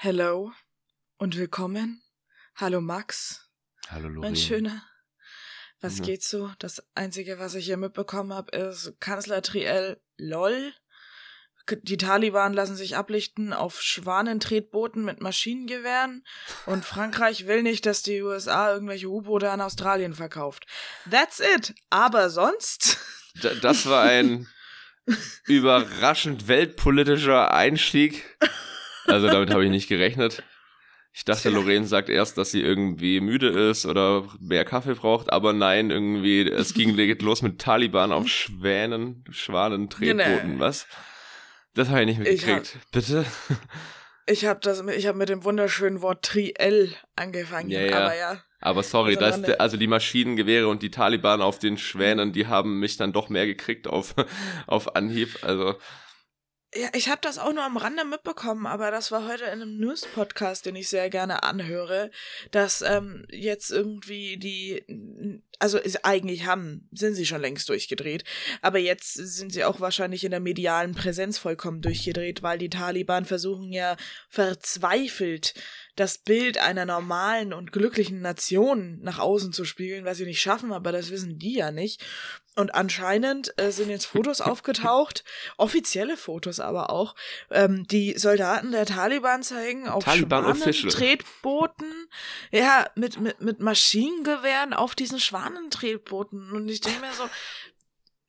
Hello und willkommen. Hallo Max. Hallo Lorraine. Mein Schöner. Was Ja. geht so? Das Einzige, was ich hier mitbekommen habe, ist Kanzler Triel LOL. Die Taliban lassen sich ablichten auf Schwanentretbooten mit Maschinengewehren und Frankreich will nicht, dass die USA irgendwelche U-Boote an Australien verkauft. That's it. Aber sonst das war ein überraschend weltpolitischer Einstieg. Also damit habe ich nicht gerechnet. Ich dachte. Lorraine sagt erst, dass sie irgendwie müde ist oder mehr Kaffee braucht, aber nein, irgendwie, es ging los mit Taliban auf Schwänen, Schwanentretbooten, Genau. was? Das habe ich nicht Ich hab- mitgekriegt. Bitte? ich habe das ich habe mit dem wunderschönen Wort Triel angefangen, Ja, ja. aber ja. Aber sorry, Also das, also die Maschinengewehre und die Taliban auf den Schwänen, die haben mich dann doch mehr gekriegt auf, auf Anhieb. Also, Ja, ich habe das auch nur am Rande mitbekommen, aber das war heute in einem News-Podcast, den ich sehr gerne anhöre, dass ähm, jetzt irgendwie die, also ist, eigentlich haben, sind sie schon längst durchgedreht, aber jetzt sind sie auch wahrscheinlich in der medialen Präsenz vollkommen durchgedreht, weil die Taliban versuchen ja verzweifelt das Bild einer normalen und glücklichen Nation nach außen zu spiegeln, was sie nicht schaffen, aber das wissen die ja nicht. Und anscheinend äh, sind jetzt Fotos aufgetaucht, offizielle Fotos aber auch, ähm, die Soldaten der Taliban zeigen auf Taliban. Schwanentretbooten, ja, mit, mit, mit Maschinengewehren auf diesen Schwanentretbooten. Und ich denke mir so,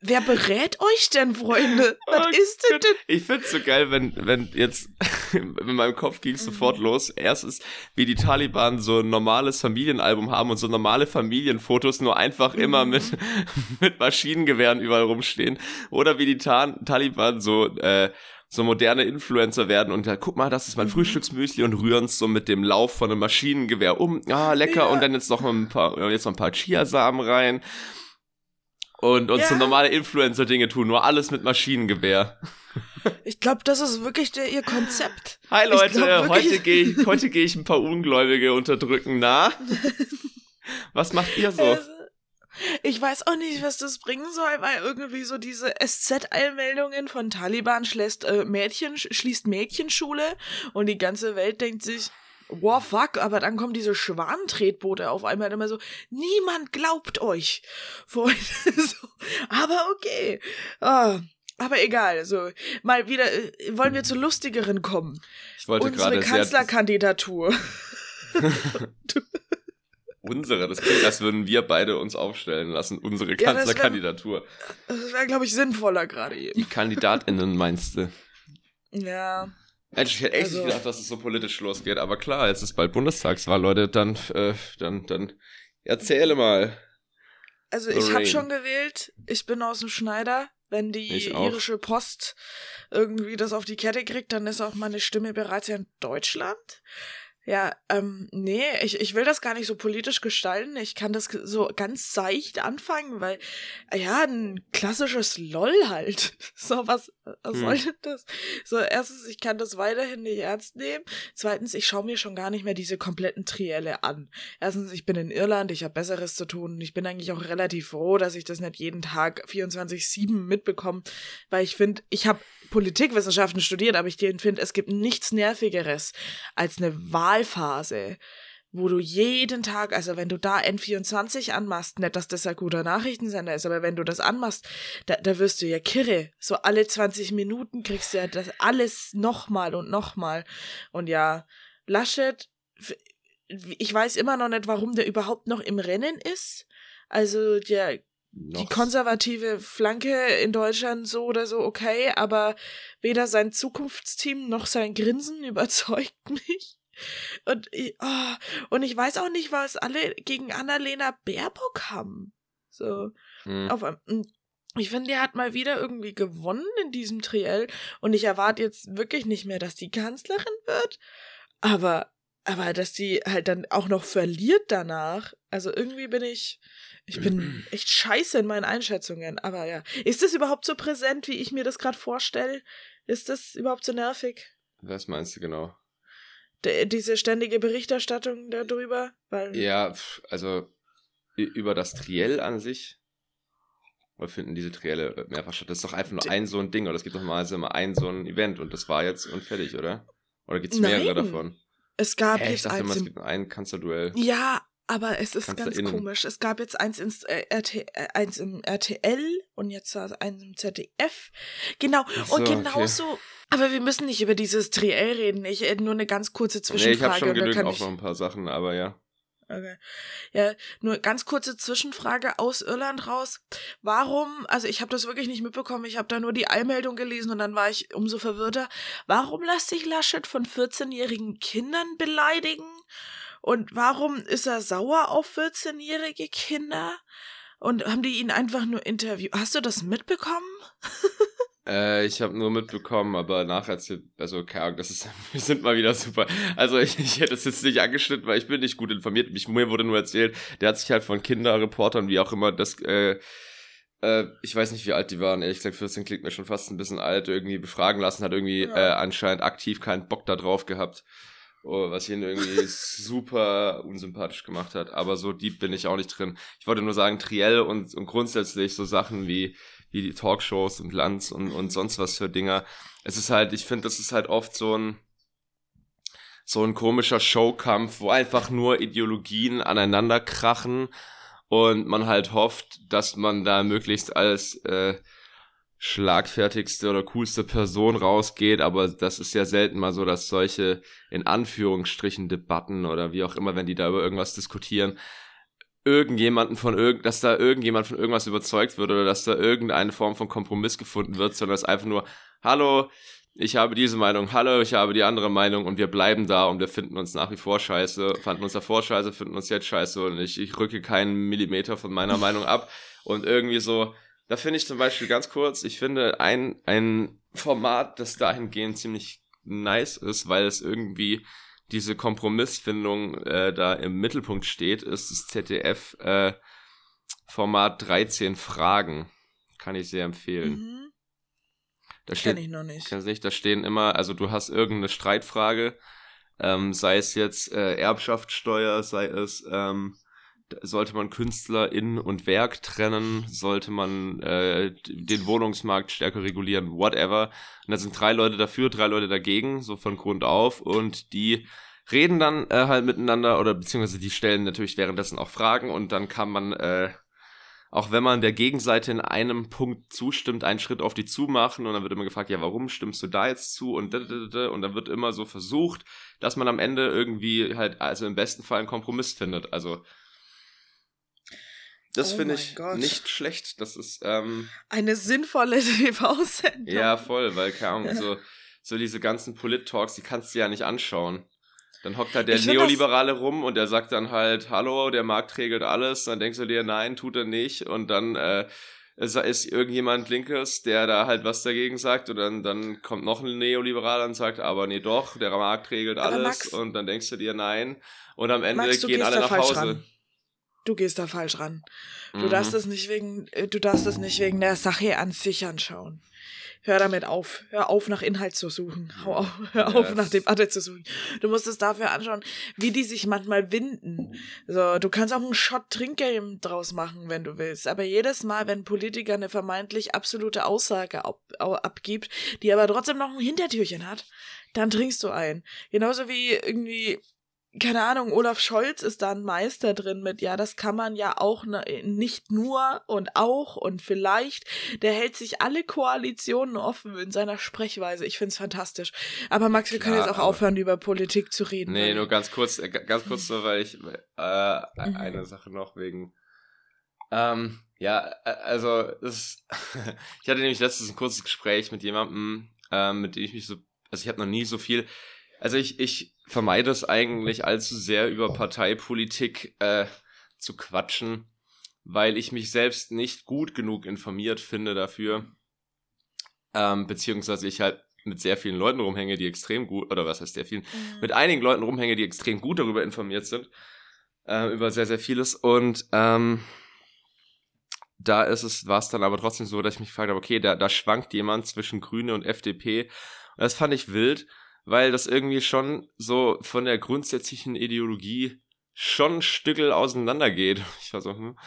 wer berät euch denn, Freunde? Was Oh ist denn denn? Ich find's so geil, wenn, wenn jetzt, in meinem Kopf ging's sofort Mhm. los. Erstens, wie die Taliban so ein normales Familienalbum haben und so normale Familienfotos nur einfach immer Mhm. mit, mit Maschinengewehren überall rumstehen. Oder wie die Ta Taliban so, äh, so moderne Influencer werden und ja, guck mal, das ist mein Mhm. Frühstücksmüsli und rühren's so mit dem Lauf von einem Maschinengewehr um. Ah, lecker. Ja. Und dann jetzt noch ein paar, jetzt noch ein paar Chiasamen rein. Und, so Ja. normale Influencer-Dinge tun, nur alles mit Maschinengewehr. Ich glaube, das ist wirklich der, ihr Konzept. Hi Leute, glaub heute gehe ich, heute gehe ich ein paar Ungläubige unterdrücken. Na? Was macht ihr so? Also, Ich weiß auch nicht, was das bringen soll, weil irgendwie so diese SZ-Eilmeldungen von Taliban schlägt, äh, Mädchen, schließt Mädchenschule und die ganze Welt denkt sich, wow, fuck, aber dann kommen diese Schwanentretboote auf einmal immer so, niemand glaubt euch. Freunde, so, aber okay. Ah, aber egal, so, mal wieder, äh, wollen wir zu lustigeren kommen. Ich wollte Unsere Kanzlerkandidatur. unsere, das klingt, als würden wir beide uns aufstellen lassen, unsere Ja, das wär- Kanzlerkandidatur. Das wäre, glaube ich, sinnvoller gerade Die eben. KandidatInnen meinst du? Ja. Ich hätte echt Also- nicht gedacht, dass es so politisch losgeht, aber klar, jetzt ist bald Bundestagswahl, Leute, dann, äh, dann, dann erzähle mal. Also ich habe schon gewählt. Ich bin aus dem Schneider. Wenn die irische Post irgendwie das auf die Kette kriegt, dann ist auch meine Stimme bereits in Deutschland. Ja, ähm, nee, ich, ich will das gar nicht so politisch gestalten. Ich kann das so ganz seicht anfangen, weil, ja, ein klassisches LOL halt. So, was, was Hm. soll denn das? So, erstens, ich kann das weiterhin nicht ernst nehmen. Zweitens, ich schaue mir schon gar nicht mehr diese kompletten Trielle an. Erstens, ich bin in Irland, ich habe Besseres zu tun. Ich bin eigentlich auch relativ froh, dass ich das nicht jeden Tag 24-7 mitbekomme, weil ich finde, ich habe Politikwissenschaften studiert, aber ich finde, es gibt nichts Nervigeres als eine Wahlphase, wo du jeden Tag, also wenn du da N24 anmachst, nicht, dass das ein guter Nachrichtensender ist, aber wenn du das anmachst, da, da wirst du ja kirre. So alle 20 Minuten kriegst du ja das alles nochmal und nochmal. Und ja, Laschet, ich weiß immer noch nicht, warum der überhaupt noch im Rennen ist. Also der die konservative Flanke in Deutschland so oder so okay, aber weder sein Zukunftsteam noch sein Grinsen überzeugt mich. Und ich, oh, und ich weiß auch nicht, was alle gegen Annalena Baerbock haben. So, Hm. auf, einem- ich finde, der hat mal wieder irgendwie gewonnen in diesem Triell und ich erwarte jetzt wirklich nicht mehr, dass die Kanzlerin wird, aber aber dass die halt dann auch noch verliert danach. Also irgendwie bin ich ich bin echt scheiße in meinen Einschätzungen, aber ja. Ist das überhaupt so präsent, wie ich mir das gerade vorstelle? Ist das überhaupt so nervig? Was meinst du genau? D diese ständige Berichterstattung darüber, weil Ja, also über das Triell an sich. Oder finden diese Trielle mehrfach statt? Das ist doch einfach nur ein so ein Ding, oder es gibt doch mal immer ein so ein Event und das war jetzt und fertig, oder? Oder gibt es mehrere davon? Es gab Hä, jetzt ich dachte immer, eins. es im- gibt ein Kanzlerduell. Ja, aber es ist ganz komisch. Es gab jetzt eins, ins, äh, RT, äh, eins im RTL und jetzt eins im ZDF. Genau. So, und okay. genauso. Aber wir müssen nicht über dieses Triell reden. Ich äh, nur eine ganz kurze Nee, Zwischenfrage. ich habe schon genügend auch ich, noch ein paar Sachen, aber ja. Okay. Ja, nur ganz kurze Zwischenfrage aus Irland raus. Warum, also ich habe das wirklich nicht mitbekommen, ich habe da nur die Eilmeldung gelesen und dann war ich umso verwirrter. Warum lässt sich Laschet von 14-jährigen Kindern beleidigen? Und warum ist er sauer auf 14-jährige Kinder? Und haben die ihn einfach nur interviewt? Hast du das mitbekommen? Äh, ich habe nur mitbekommen, aber nacherzählt, also keine Ahnung, das ist, wir sind mal wieder super. Also ich, ich hätte es jetzt nicht angeschnitten, weil ich bin nicht gut informiert. Mich, mir wurde nur erzählt, der hat sich halt von Kinderreportern, wie auch immer, das, äh, äh, ich weiß nicht, wie alt die waren, ehrlich gesagt, 14 klingt mir schon fast ein bisschen alt, irgendwie befragen lassen, hat irgendwie Ja. äh, anscheinend aktiv keinen Bock da drauf gehabt. Oh, was ihn irgendwie super unsympathisch gemacht hat. Aber so deep bin ich auch nicht drin. Ich wollte nur sagen, Triell und, und grundsätzlich so Sachen wie, wie die Talkshows und Lanz und, und sonst was für Dinger. Es ist halt, ich finde, das ist halt oft so ein, so ein komischer Showkampf, wo einfach nur Ideologien aneinander krachen und man halt hofft, dass man da möglichst als äh, schlagfertigste oder coolste Person rausgeht, aber das ist ja selten mal so, dass solche in Anführungsstrichen Debatten oder wie auch immer, wenn die da über irgendwas diskutieren, irgendjemanden von irgend, dass da irgendjemand von irgendwas überzeugt wird oder dass da irgendeine Form von Kompromiss gefunden wird, sondern es ist einfach nur, hallo, ich habe diese Meinung, hallo, ich habe die andere Meinung und wir bleiben da und wir finden uns nach wie vor scheiße, fanden uns davor scheiße, finden uns jetzt scheiße und ich, ich rücke keinen Millimeter von meiner Meinung ab. Und irgendwie so, da finde ich zum Beispiel ganz kurz, ich finde ein, ein Format, das dahingehend ziemlich nice ist, weil es irgendwie diese Kompromissfindung äh, da im Mittelpunkt steht, ist das ZDF äh, Format 13 Fragen. Kann ich sehr empfehlen. Mhm. Da Kenn steht, ich noch nicht. kennst nicht, da stehen immer, also du hast irgendeine Streitfrage, ähm, sei es jetzt äh, Erbschaftssteuer, sei es ähm, sollte man Künstler in und Werk trennen, sollte man äh, den Wohnungsmarkt stärker regulieren, whatever. Und da sind drei Leute dafür, drei Leute dagegen, so von Grund auf und die reden dann äh, halt miteinander oder beziehungsweise die stellen natürlich währenddessen auch Fragen und dann kann man äh, auch wenn man der Gegenseite in einem Punkt zustimmt, einen Schritt auf die zu machen und dann wird immer gefragt, ja, warum stimmst du da jetzt zu und und dann wird immer so versucht, dass man am Ende irgendwie halt, also im besten Fall einen Kompromiss findet. Also das Oh finde ich Gott. nicht schlecht. Das ist, ähm, Eine sinnvolle TV-Sendung. ja, voll, weil, keine Ahnung, so, so diese ganzen Polit-Talks, die kannst du ja nicht anschauen. Dann hockt da der Ich Neoliberale rum und der sagt dann halt, hallo, der Markt regelt alles. Dann denkst du dir, nein, tut er nicht. Und dann äh, ist, irgendjemand Linkes, der da halt was dagegen sagt. Und dann, dann kommt noch ein Neoliberaler und sagt, aber nee, doch, der Markt regelt alles. Max- und dann denkst du dir, nein. Und am Ende Max, gehen alle nach Hause. ran. Du gehst da falsch ran. Du Mhm. darfst es nicht wegen, äh, du darfst es nicht wegen der Sache an sich anschauen. Hör damit auf. Hör auf, nach Inhalt zu suchen. Hau auf, hör auf, Yes. nach Debatte zu suchen. Du musst es dafür anschauen, wie die sich manchmal winden. So, du kannst auch einen Shot Trinkgame draus machen, wenn du willst. Aber jedes Mal, wenn ein Politiker eine vermeintlich absolute Aussage ab, abgibt, die aber trotzdem noch ein Hintertürchen hat, dann trinkst du ein. Genauso wie irgendwie keine Ahnung, Olaf Scholz ist da ein Meister drin mit, ja, das kann man ja auch ne, nicht nur und auch und vielleicht. Der hält sich alle Koalitionen offen in seiner Sprechweise. Ich find's fantastisch. Aber Max, wir können Klar, jetzt auch aufhören, über Politik zu reden. Nee, nur ganz kurz, äh, ganz kurz so, weil ich äh, Mhm. eine Sache noch wegen. Ähm, ja, äh, also es, ich hatte nämlich letztens ein kurzes Gespräch mit jemandem, ähm, mit dem ich mich so, also ich habe noch nie so viel, also ich ich vermeide es eigentlich allzu sehr über Parteipolitik äh, zu quatschen, weil ich mich selbst nicht gut genug informiert finde dafür, ähm, beziehungsweise ich halt mit sehr vielen Leuten rumhänge, die extrem gut, oder was heißt sehr vielen, Mhm. mit einigen Leuten rumhänge, die extrem gut darüber informiert sind, äh, über sehr, sehr vieles. Und ähm, da ist es, war es dann aber trotzdem so, dass ich mich gefragt habe, okay, da, da schwankt jemand zwischen Grüne und FDP. Und das fand ich wild, weil das irgendwie schon so von der grundsätzlichen Ideologie schon ein Stückel auseinandergeht. Ich war so, hm.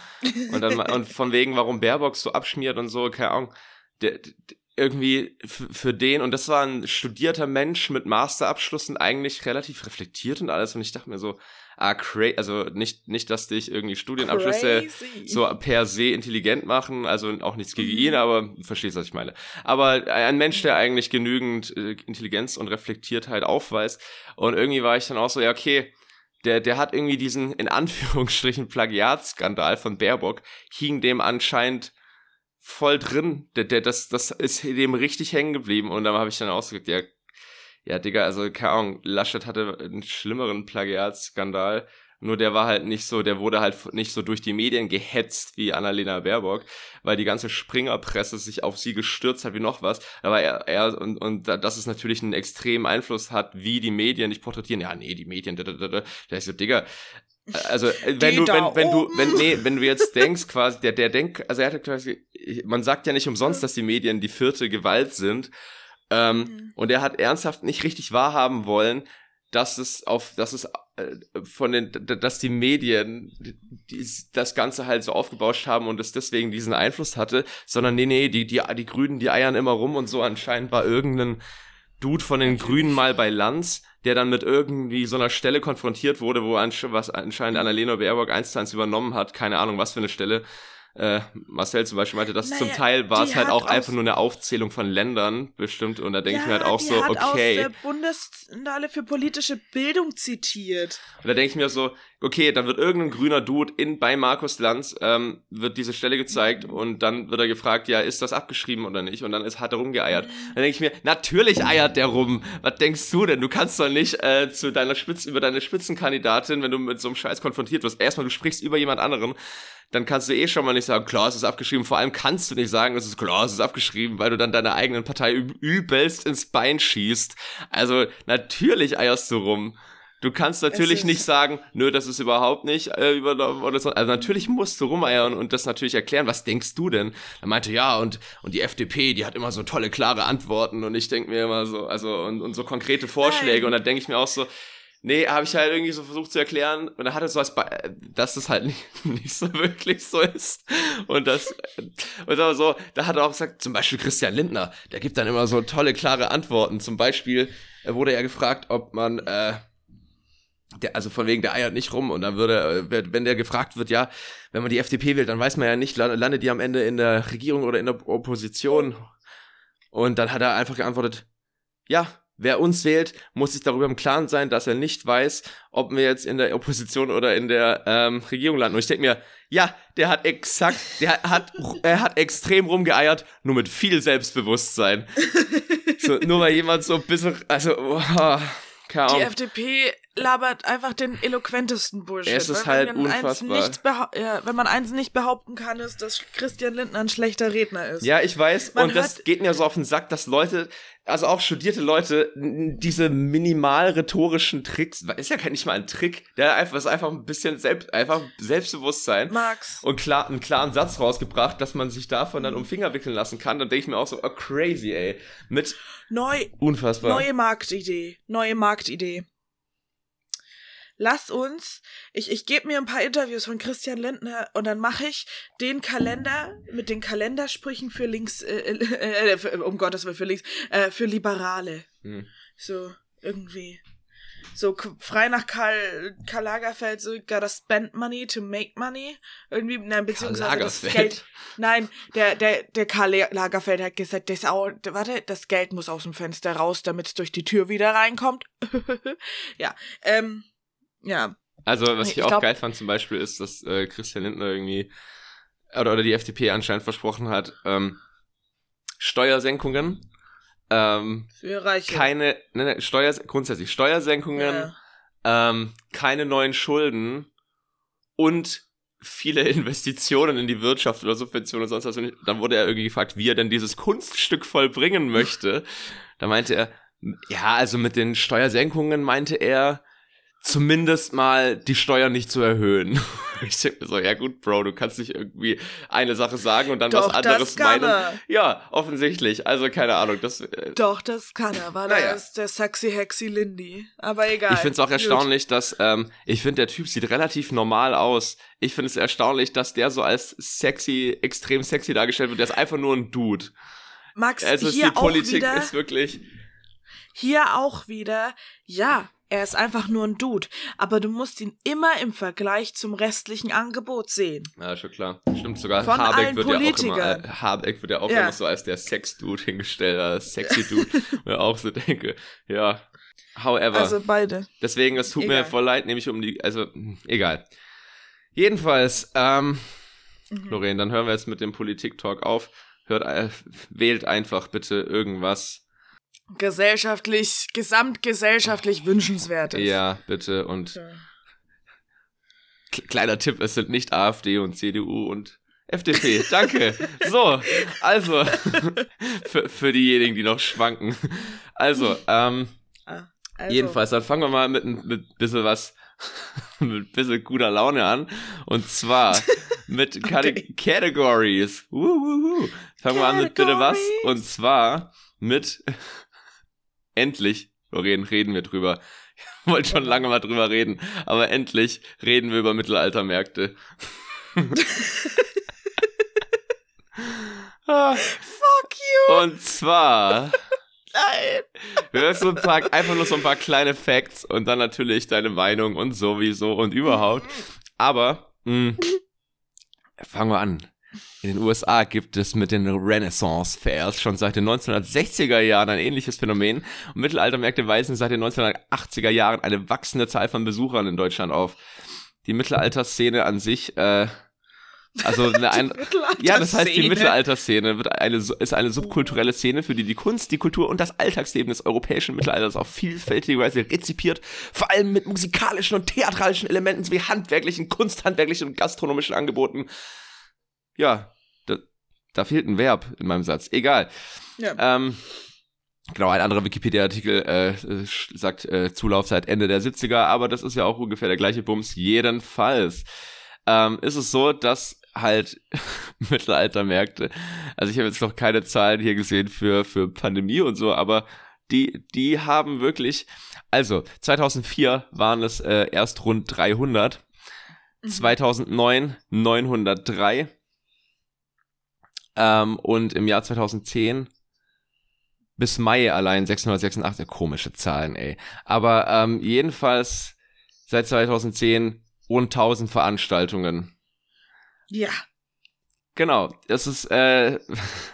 Und dann und von wegen, warum Baerbock so abschmiert und so, keine Ahnung. Der, der, irgendwie für den, und das war ein studierter Mensch mit Masterabschluss und eigentlich relativ reflektiert und alles. Und ich dachte mir so, ah, crazy, also nicht, nicht, dass dich irgendwie Studienabschlüsse crazy. so per se intelligent machen, also auch nichts gegen mhm. ihn, aber verstehst, was ich meine. Aber ein Mensch, der eigentlich genügend äh, Intelligenz und Reflektiertheit aufweist. Und irgendwie war ich dann auch so, ja, okay, der, der hat irgendwie diesen, in Anführungsstrichen, Plagiatskandal von Baerbock, hing dem anscheinend voll drin. Der, der, das, das ist dem richtig hängen geblieben. Und dann habe ich dann ausgedrückt, ja, ja, Digga, also keine Ahnung, Laschet hatte einen schlimmeren Plagiatskandal. Nur der war halt nicht so, der wurde halt nicht so durch die Medien gehetzt wie Annalena Baerbock, weil die ganze Springerpresse sich auf sie gestürzt hat wie noch was. Aber er, er und, und dass es natürlich einen extremen Einfluss hat, wie die Medien dich porträtieren. Ja, nee, die Medien, da, da, da, da. Da ist so, Digga, also wenn die du wenn, wenn du wenn nee wenn du jetzt denkst quasi der der denkt also er hat quasi man sagt ja nicht umsonst dass die Medien die vierte Gewalt sind ähm, mhm. und er hat ernsthaft nicht richtig wahrhaben wollen dass es auf dass es äh, von den dass die Medien die, das ganze halt so aufgebauscht haben und es deswegen diesen Einfluss hatte sondern nee nee die die die Grünen die eiern immer rum und so anscheinend war irgendein Dude von den Grünen mal bei Lanz der dann mit irgendwie so einer Stelle konfrontiert wurde, wo ansch was anscheinend Annalena Baerbock eins zu eins übernommen hat, keine Ahnung, was für eine Stelle, äh, Marcel zum Beispiel meinte, dass naja, zum Teil war es halt auch einfach nur eine Aufzählung von Ländern bestimmt und da denke ja, ich mir halt auch die so, hat okay. Aus der Bundesnale für politische Bildung zitiert. Und da denke ich mir so, okay, dann wird irgendein grüner Dude in bei Markus Lanz ähm, wird diese Stelle gezeigt mhm. und dann wird er gefragt, ja, ist das abgeschrieben oder nicht? Und dann ist hat er rumgeeiert. Mhm. Dann denke ich mir, natürlich eiert der rum. Was denkst du denn? Du kannst doch nicht äh, zu deiner Spitze über deine Spitzenkandidatin, wenn du mit so einem Scheiß konfrontiert wirst. Erstmal, du sprichst über jemand anderen dann kannst du eh schon mal nicht sagen, klar, es ist abgeschrieben. Vor allem kannst du nicht sagen, es ist klar, es ist abgeschrieben, weil du dann deiner eigenen Partei übelst ins Bein schießt. Also natürlich eierst du rum. Du kannst natürlich nicht sagen, nö, das ist überhaupt nicht äh, übernommen oder so. Also natürlich musst du rumeiern und das natürlich erklären. Was denkst du denn? Er meinte, ja, und, und die FDP, die hat immer so tolle, klare Antworten und ich denke mir immer so, also und, und so konkrete Vorschläge. Nein. Und dann denke ich mir auch so, Nee, habe ich halt irgendwie so versucht zu erklären und dann hat er so Be dass das halt nicht, nicht so wirklich so ist und das und aber so, da hat er auch gesagt, zum Beispiel Christian Lindner, der gibt dann immer so tolle klare Antworten. Zum Beispiel wurde er gefragt, ob man äh, der, also von wegen, der eiert nicht rum und dann würde, äh, wenn der gefragt wird, ja, wenn man die FDP wählt, dann weiß man ja nicht, landet die am Ende in der Regierung oder in der Opposition. Und dann hat er einfach geantwortet, ja, wer uns wählt, muss sich darüber im Klaren sein, dass er nicht weiß, ob wir jetzt in der Opposition oder in der ähm, Regierung landen. Und ich denke mir, ja, der hat exakt, der hat, er hat extrem rumgeeiert, nur mit viel Selbstbewusstsein. so, nur weil jemand so ein bisschen, also, oh, keine Die FDP labert einfach den eloquentesten Bullshit. Es ist halt unfassbar. Ja, wenn man eins nicht behaupten kann, ist, dass Christian Lindner ein schlechter Redner ist. Ja, ich weiß. Man und das geht mir so auf den Sack, dass Leute, also auch studierte Leute, diese minimal rhetorischen Tricks, ist ja nicht mal ein Trick, der einfach, ist einfach ein bisschen selbst, einfach Selbstbewusstsein. Max. Und klar, einen klaren Satz rausgebracht, dass man sich davon dann um Finger wickeln lassen kann. Dann denke ich mir auch so, oh crazy, ey. Mit. Neu. Unfassbar. Neue Marktidee. Neue Marktidee lass uns, ich, ich gebe mir ein paar Interviews von Christian Lindner und dann mache ich den Kalender mit den Kalendersprüchen für links, äh, äh, äh für, um Gottes Willen, für links, äh, für Liberale. Hm. So, irgendwie. So frei nach Karl, Karl Lagerfeld, so gotta spend money to make money. Irgendwie, nein, beziehungsweise das Geld. Nein, der, der, der Karl Lagerfeld hat gesagt, das, warte, das Geld muss aus dem Fenster raus, damit es durch die Tür wieder reinkommt. ja, ähm, ja. Also, was ich, ich auch glaub, geil fand zum Beispiel, ist, dass äh, Christian Lindner irgendwie oder, oder die FDP anscheinend versprochen hat, ähm, Steuersenkungen. Ähm, Für Reiche. Keine, ne, ne, Steuer, grundsätzlich Steuersenkungen, ja. ähm, keine neuen Schulden und viele Investitionen in die Wirtschaft oder Subventionen und sonst was. Und dann wurde er irgendwie gefragt, wie er denn dieses Kunststück vollbringen möchte. da meinte er, ja, also mit den Steuersenkungen meinte er, zumindest mal die Steuern nicht zu erhöhen. ich denke mir so, ja gut, Bro, du kannst nicht irgendwie eine Sache sagen und dann Doch, was anderes meinen. Er. Ja, offensichtlich. Also keine Ahnung. Das, äh, Doch, das kann er, weil naja. er ist der sexy Hexy Lindy. Aber egal. Ich finde es auch erstaunlich, dass, ähm, ich finde, der Typ sieht relativ normal aus. Ich finde es erstaunlich, dass der so als sexy, extrem sexy dargestellt wird. Der ist einfach nur ein Dude. Max, Also hier die Politik auch wieder, ist wirklich. hier auch wieder, ja, er ist einfach nur ein Dude, aber du musst ihn immer im Vergleich zum restlichen Angebot sehen. Ja, schon klar. Stimmt sogar. Von Habeck allen wird ja auch immer, Politikern. äh, Habeck wird ja auch Ja. immer so als der Sex-Dude hingestellt, als sexy Dude. Wo ich auch so denke, ja. However. Also beide. Deswegen, es tut mir Egal. voll leid, nämlich um die, also, hm, egal. Jedenfalls, ähm, Mhm. Lorraine, dann hören wir jetzt mit dem Politik-Talk auf. Hört, äh, wählt einfach bitte irgendwas. Gesellschaftlich, gesamtgesellschaftlich wünschenswertes. Ja, bitte. Und k- kleiner Tipp, es sind nicht AfD und CDU und FDP. Danke. so, also, für, für diejenigen, die noch schwanken. Also, ähm, Also, Jedenfalls, dann fangen wir mal mit ein bisschen was, mit ein bisschen guter Laune an. Und zwar mit Okay. Categories. Wuhuhu. Fangen wir an mit bitte was. Und zwar mit, endlich, Lorraine, reden wir drüber. Ich wollte schon lange mal drüber reden, aber endlich reden wir über Mittelaltermärkte. Fuck you! Und zwar Nein! Hörst so ein paar, einfach nur so ein paar kleine Facts und dann natürlich deine Meinung und sowieso und überhaupt. Aber, mh, fangen wir an. In den USA gibt es mit den Renaissance Fairs schon seit den 1960er Jahren ein ähnliches Phänomen und Mittelaltermärkte weisen seit den 1980er Jahren eine wachsende Zahl von Besuchern in Deutschland auf. Die Mittelalterszene an sich, äh, also eine ein, ja, das heißt, die Mittelalterszene wird eine, ist eine subkulturelle Szene, für die die Kunst, die Kultur und das Alltagsleben des europäischen Mittelalters auf vielfältige Weise rezipiert, vor allem mit musikalischen und theatralischen Elementen sowie handwerklichen, kunsthandwerklichen und gastronomischen Angeboten. Ja, da, da fehlt ein Verb in meinem Satz. Egal. Ja. Ähm, genau, ein anderer Wikipedia-Artikel äh, sagt äh, Zulauf seit Ende der 70er, aber das ist ja auch ungefähr der gleiche Bums. Jedenfalls ähm, ist es so, dass halt Mittelaltermärkte, also ich habe jetzt noch keine Zahlen hier gesehen für, für Pandemie und so, aber die, die haben wirklich, also 2004 waren es äh, erst rund 300, Mhm. 2009 903 ähm, und im Jahr 2010 bis Mai allein 686, komische Zahlen, ey. Aber ähm, jedenfalls seit 2010 rund 1000 Veranstaltungen. Ja. Genau, das ist, äh,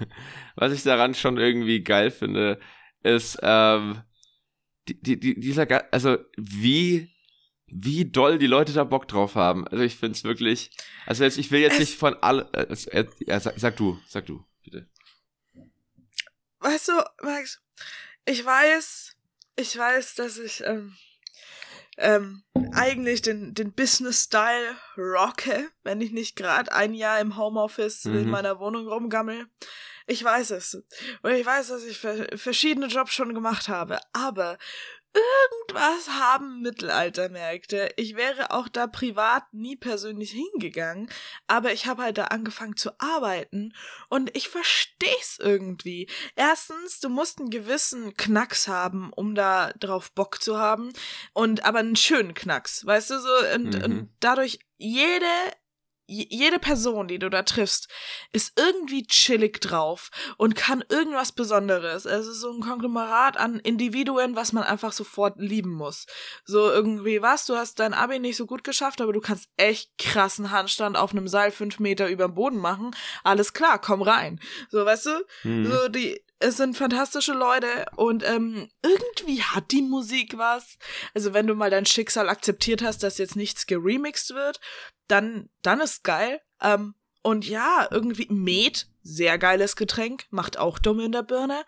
was ich daran schon irgendwie geil finde, ist, ähm, die, die, die, dieser, also wie, wie doll die Leute da Bock drauf haben. Also ich find's wirklich, also jetzt, ich will jetzt Es- nicht von alle, äh, es- äh, ja, sag, sag du, sag du, bitte. Weißt du, Max, ich weiß, ich weiß, dass ich ähm, ähm, eigentlich den, den Business-Style rocke, wenn ich nicht gerade ein Jahr im Homeoffice in Mhm. meiner Wohnung rumgammel. Ich weiß es. Und ich weiß, dass ich ver verschiedene Jobs schon gemacht habe. Aber irgendwas haben Mittelaltermärkte. Ich wäre auch da privat nie persönlich hingegangen. Aber ich habe halt da angefangen zu arbeiten. Und ich versteh's irgendwie. Erstens, du musst einen gewissen Knacks haben, um da drauf Bock zu haben. Und aber einen schönen Knacks, weißt du so? Und, Mhm. und dadurch jede jede Person, die du da triffst, ist irgendwie chillig drauf und kann irgendwas Besonderes. Es ist so ein Konglomerat an Individuen, was man einfach sofort lieben muss. So irgendwie, was, du hast dein Abi nicht so gut geschafft, aber du kannst echt krassen Handstand auf einem Seil fünf Meter über dem Boden machen. Alles klar, komm rein. So, weißt du? Mhm. So, die, es sind fantastische Leute und ähm, irgendwie hat die Musik was. Also wenn du mal dein Schicksal akzeptiert hast, dass jetzt nichts geremixed wird, dann, dann ist geil. Ähm, und ja, irgendwie Met, sehr geiles Getränk, macht auch dumm in der Birne.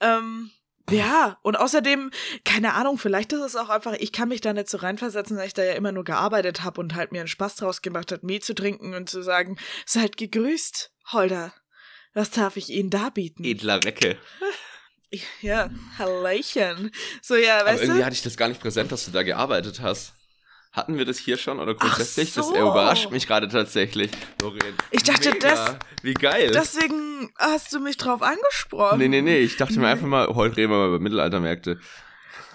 Ähm, ja, und außerdem, keine Ahnung, vielleicht ist es auch einfach, ich kann mich da nicht so reinversetzen, weil ich da ja immer nur gearbeitet habe und halt mir einen Spaß draus gemacht hat, Met zu trinken und zu sagen, seid gegrüßt, Holder. Was darf ich Ihnen da bieten? Edler Recke. Ja, Hallöchen. So, ja, Aber weißt irgendwie du? hatte ich das gar nicht präsent, dass du da gearbeitet hast. Hatten wir das hier schon oder grundsätzlich? so. Das überrascht mich gerade tatsächlich, Doreen. Ich dachte, Mega. das- Wie geil. Deswegen hast du mich drauf angesprochen. nee, nee, nee. Ich dachte mir Nee. einfach mal, heute reden wir mal über Mittelaltermärkte.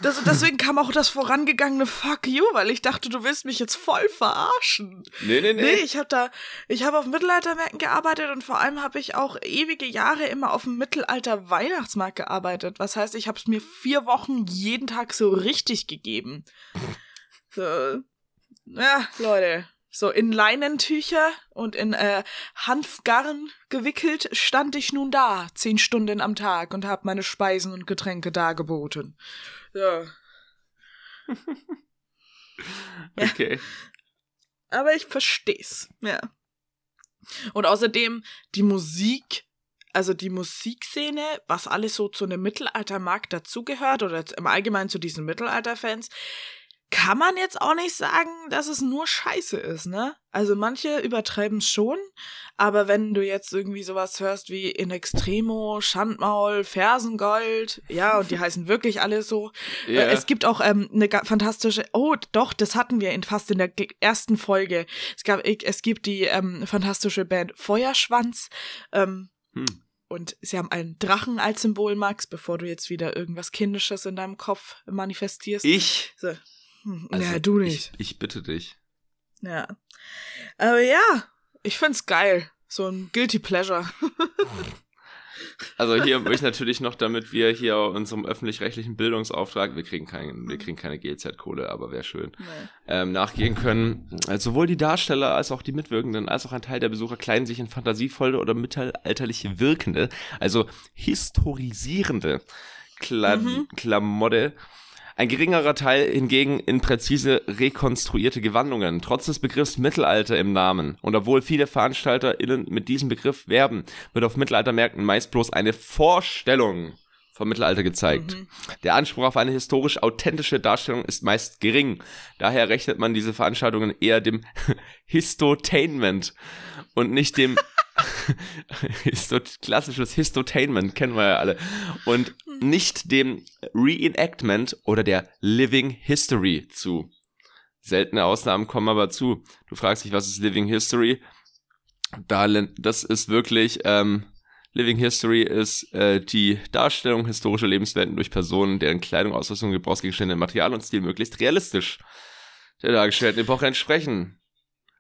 Das, deswegen kam auch das vorangegangene Fuck you, weil ich dachte, du willst mich jetzt voll verarschen. Nee, nee, nee. Nee, ich habe da, ich habe auf Mittelaltermärkten gearbeitet und vor allem habe ich auch ewige Jahre immer auf dem Mittelalter-Weihnachtsmarkt gearbeitet. Was heißt, ich habe es mir vier Wochen jeden Tag so richtig gegeben. So, ja, Leute. So in Leinentücher und in äh, Hanfgarn gewickelt stand ich nun da, zehn Stunden am Tag und habe meine Speisen und Getränke dargeboten. Ja. okay. Aber ich versteh's, ja. Und außerdem die Musik, also die Musikszene, was alles so zu einem Mittelaltermarkt dazugehört oder im Allgemeinen zu diesen Mittelalterfans, kann man jetzt auch nicht sagen, dass es nur Scheiße ist, ne? Also manche übertreiben es schon, aber wenn du jetzt irgendwie sowas hörst wie In Extremo, Schandmaul, Fersengold, ja, und die heißen wirklich alle so. Ja. Äh, es gibt auch ähm, eine fantastische, oh, doch, das hatten wir in fast in der ersten Folge. Es gab, es gibt die ähm, fantastische Band Feuerschwanz, ähm, Hm. und sie haben einen Drachen als Symbol, Max, bevor du jetzt wieder irgendwas Kindisches in deinem Kopf manifestierst. Ich? So. Also, ja, du nicht. Ich, ich bitte dich. Ja. Aber ja, ich find's geil. So ein Guilty Pleasure. Also hier möchte ich natürlich noch, damit wir hier unserem öffentlich-rechtlichen Bildungsauftrag, wir kriegen, kein, wir kriegen keine GZ-Kohle, aber wäre schön, ähm, nachgehen können. Also sowohl die Darsteller als auch die Mitwirkenden, als auch ein Teil der Besucher kleiden sich in fantasievolle oder mittelalterliche wirkende, also historisierende Kla Mhm. Klamotte. Ein geringerer Teil hingegen in präzise rekonstruierte Gewandungen, trotz des Begriffs Mittelalter im Namen. Und obwohl viele VeranstalterInnen mit diesem Begriff werben, wird auf Mittelaltermärkten meist bloß eine Vorstellung vom Mittelalter gezeigt. Mhm. Der Anspruch auf eine historisch authentische Darstellung ist meist gering. Daher rechnet man diese Veranstaltungen eher dem Histotainment und nicht dem klassisches Histotainment, kennen wir ja alle. Und nicht dem Reenactment oder der Living History zu. Seltene Ausnahmen kommen aber zu. Du fragst dich, was ist Living History? Da, das ist wirklich, ähm, Living History ist äh, die Darstellung historischer Lebenswelten durch Personen, deren Kleidung, Ausrüstung, Gebrauchsgegenstände, Material und Stil möglichst realistisch der dargestellten Epoche entsprechen.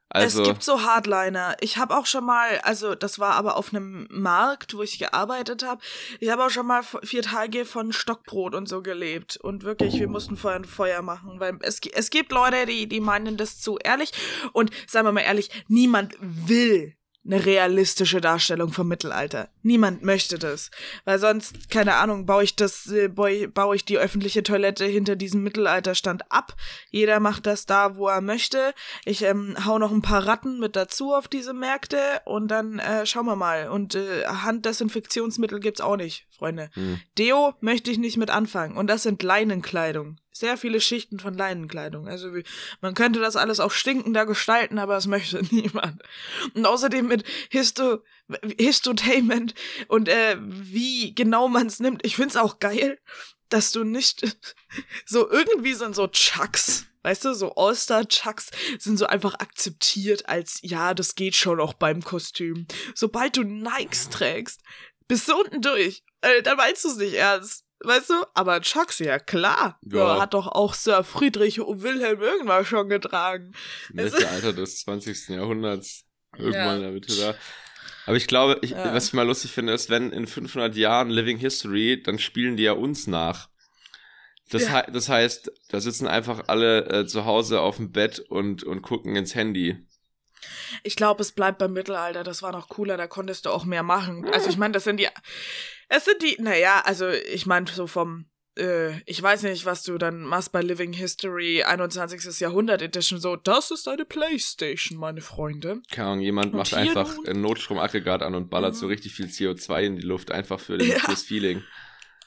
Also, es gibt so Hardliner. Ich habe auch schon mal, also das war aber auf einem Markt, wo ich gearbeitet habe. Ich habe auch schon mal vier Tage von Stockbrot und so gelebt. Und wirklich, wir mussten vorher ein Feuer machen. Weil es, es gibt Leute, die, die meinen das zu ehrlich. Und sagen wir mal ehrlich, niemand will eine realistische Darstellung vom Mittelalter. Niemand möchte das. Weil sonst, keine Ahnung, baue ich das, äh, baue ich die öffentliche Toilette hinter diesem Mittelalterstand ab. Jeder macht das da, wo er möchte. Ich ähm, hau noch ein paar Ratten mit dazu auf diese Märkte und dann äh, schauen wir mal. Und äh, Handdesinfektionsmittel gibt's auch nicht, Freunde. Hm. Deo möchte ich nicht mit anfangen. Und das sind Leinenkleidung. Sehr viele Schichten von Leinenkleidung. Also wie, man könnte das alles auch stinkender gestalten, aber das möchte niemand. Und außerdem mit Histo Histotainment und äh, wie genau man es nimmt. Ich find's auch geil, dass du nicht so irgendwie sind so Chucks. Weißt du, so All-Star-Chucks sind so einfach akzeptiert als, ja, das geht schon auch beim Kostüm. Sobald du Nikes trägst, bist du unten durch. Äh, dann meinst du es nicht ernst. Weißt du? Aber Chucks, ja klar. Ja. Hat doch auch Sir Friedrich Wilhelm irgendwann schon getragen. Mittelalter des 20. Jahrhunderts. Irgendwann Ja. in der Mitte da. Aber ich glaube, ich, Ja. was ich mal lustig finde, ist, wenn in 500 Jahren Living History, dann spielen die ja uns nach. Das, Ja. hei- das heißt, da sitzen einfach alle äh, zu Hause auf dem Bett und, und gucken ins Handy. Ich glaube, es bleibt beim Mittelalter. Das war noch cooler, da konntest du auch mehr machen. Also ich meine, das sind die. Es sind die, naja, also ich meine, so vom. Äh, ich weiß nicht, was du dann machst bei Living History 21. Jahrhundert Edition. So, das ist eine Playstation, meine Freunde. Keine Ahnung, jemand Und macht einfach ein Notstromaggregat an und ballert Mhm. so richtig viel CO2 in die Luft, einfach für den, Ja. fürs Feeling.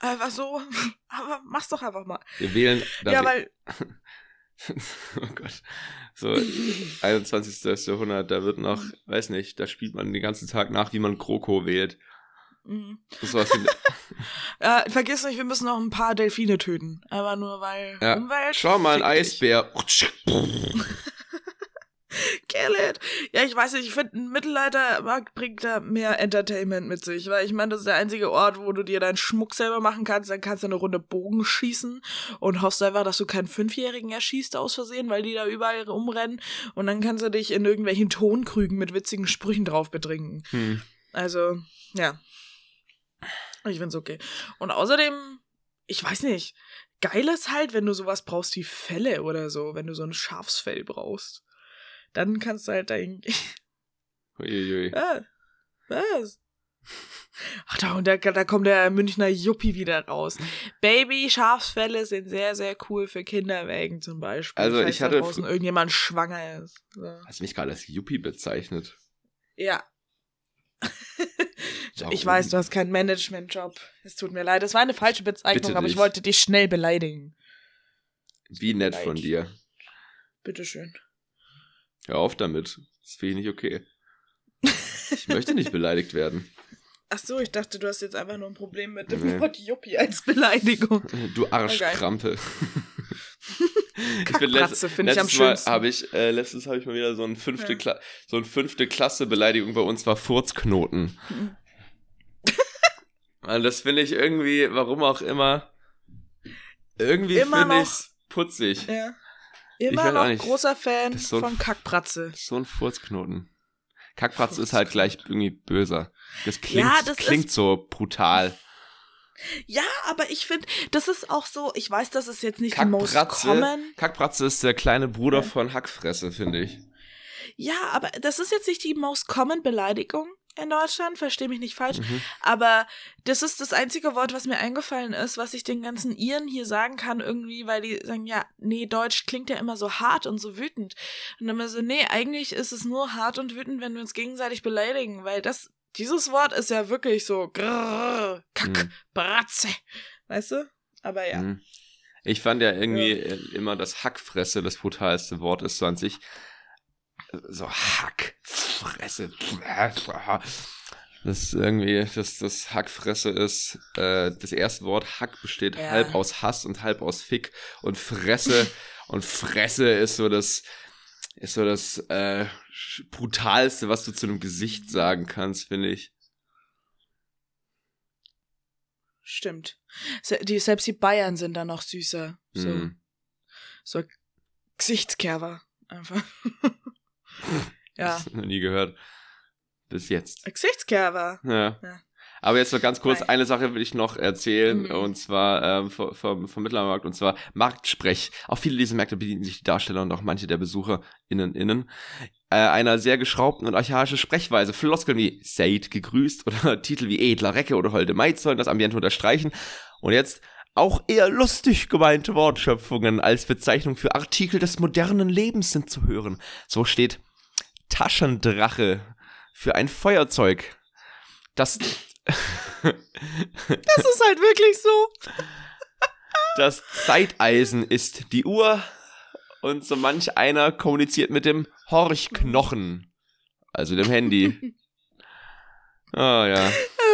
Einfach so. Aber mach's doch einfach mal. Wir wählen. ja, weil. oh Gott. So, 21. Jahrhundert, da wird noch, weiß nicht, da spielt man den ganzen Tag nach, wie man Kroko wählt. Mhm. Das wie, Äh, vergiss nicht, wir müssen noch ein paar Delfine töten. Aber nur weil Ja. Umwelt. schau mal, ein. Eisbär. kill it. Ja, ich weiß nicht, ich finde, ein Mittelaltermarkt bringt da mehr Entertainment mit sich, weil ich meine, das ist der einzige Ort, wo du dir deinen Schmuck selber machen kannst, dann kannst du eine Runde Bogen schießen und hoffst einfach, dass du keinen Fünfjährigen erschießt aus Versehen, weil die da überall rumrennen und dann kannst du dich in irgendwelchen Tonkrügen mit witzigen Sprüchen drauf betrinken. Hm. Also, ja. Ich find's okay. Und außerdem, ich weiß nicht, geil ist halt, wenn du sowas brauchst wie Felle oder so, wenn du so ein Schafsfell brauchst. Dann kannst du halt da irgendwie. Uiuiui. Ah, was? Ach, da, und da, da kommt der Münchner Juppie wieder raus. Baby, Schafsfälle sind sehr, sehr cool für Kinderwägen zum Beispiel. Also, falls ich hatte Da draußen irgendjemand schwanger ist. So. Hast du mich gerade als Yuppie bezeichnet? Ja. Warum? Ich weiß, du hast keinen Managementjob. Es tut mir leid. Es war eine falsche Bezeichnung, aber ich wollte dich schnell beleidigen. Wie nett von Leid. dir. Bitteschön. Hör auf damit. Das finde ich nicht okay. Ich möchte nicht beleidigt werden. Ach so, ich dachte, du hast jetzt einfach nur ein Problem mit dem Nee. Wort Juppie als Beleidigung. Du Arschkrampe. ich bin Kackbratze finde ich am letztes Mal schönsten. habe ich, äh, letztes habe ich mal wieder so ein fünfte, Ja. So ein fünfte Klasse Beleidigung bei uns war Furzknoten. Mhm. Und das finde ich irgendwie, warum auch immer, irgendwie finde ich's putzig. Ja. Ich Immer noch nicht. großer Fan ist so ein von Kackbratze. So ein Furzknoten. Kackpratze ist halt gleich irgendwie böser. Das klingt, Ja, das klingt so brutal. Ja, aber ich finde, das ist auch so, ich weiß, das ist jetzt nicht die most common. Kackbratze ist der kleine Bruder Ja. von Hackfresse, finde ich. Ja, aber das ist jetzt nicht die most common Beleidigung in Deutschland, versteh mich nicht falsch. Mhm. Aber das ist das einzige Wort, was mir eingefallen ist, was ich den ganzen Iren hier sagen kann, irgendwie, weil die sagen, ja, nee, Deutsch klingt ja immer so hart und so wütend. Und dann immer so, nee, eigentlich ist es nur hart und wütend, wenn wir uns gegenseitig beleidigen, weil das, dieses Wort ist ja wirklich so grrr, kack, Mhm. bratze. Weißt du? Aber ja. Mhm. Ich fand ja irgendwie äh, immer, dass Hackfresse das brutalste Wort ist so an sich. So Hackfresse. Das ist irgendwie, dass das Hackfresse ist. Äh, das erste Wort Hack besteht Ja. halb aus Hass und halb aus Fick. Und Fresse und Fresse ist so das, ist so das äh, brutalste, was du zu einem Gesicht sagen kannst, finde ich. Stimmt. Se die, selbst die Bayern sind da noch süßer. So, Mhm. so Gesichtskerber. Einfach. ja. Das noch nie gehört. Bis jetzt. Gesichtskerber. Ja. Ja. Aber jetzt noch ganz kurz, Nein. eine Sache will ich noch erzählen, Mhm. und zwar ähm, vom, vom, Mittelmarkt, und zwar Marktsprech. Auch viele dieser Märkte bedienen sich die Darsteller und auch manche der BesucherInnen innen äh, einer sehr geschraubten und archaischen Sprechweise. Floskeln wie Seid gegrüßt oder Titel wie Edler Recke oder Holde Maid sollen das Ambiente unterstreichen. Und jetzt auch eher lustig gemeinte Wortschöpfungen als Bezeichnung für Artikel des modernen Lebens sind zu hören. So steht Taschendrache für ein Feuerzeug. Das Das ist halt wirklich so. Das Zeiteisen ist die Uhr und so manch einer kommuniziert mit dem Horchknochen, also dem Handy. Ah ja,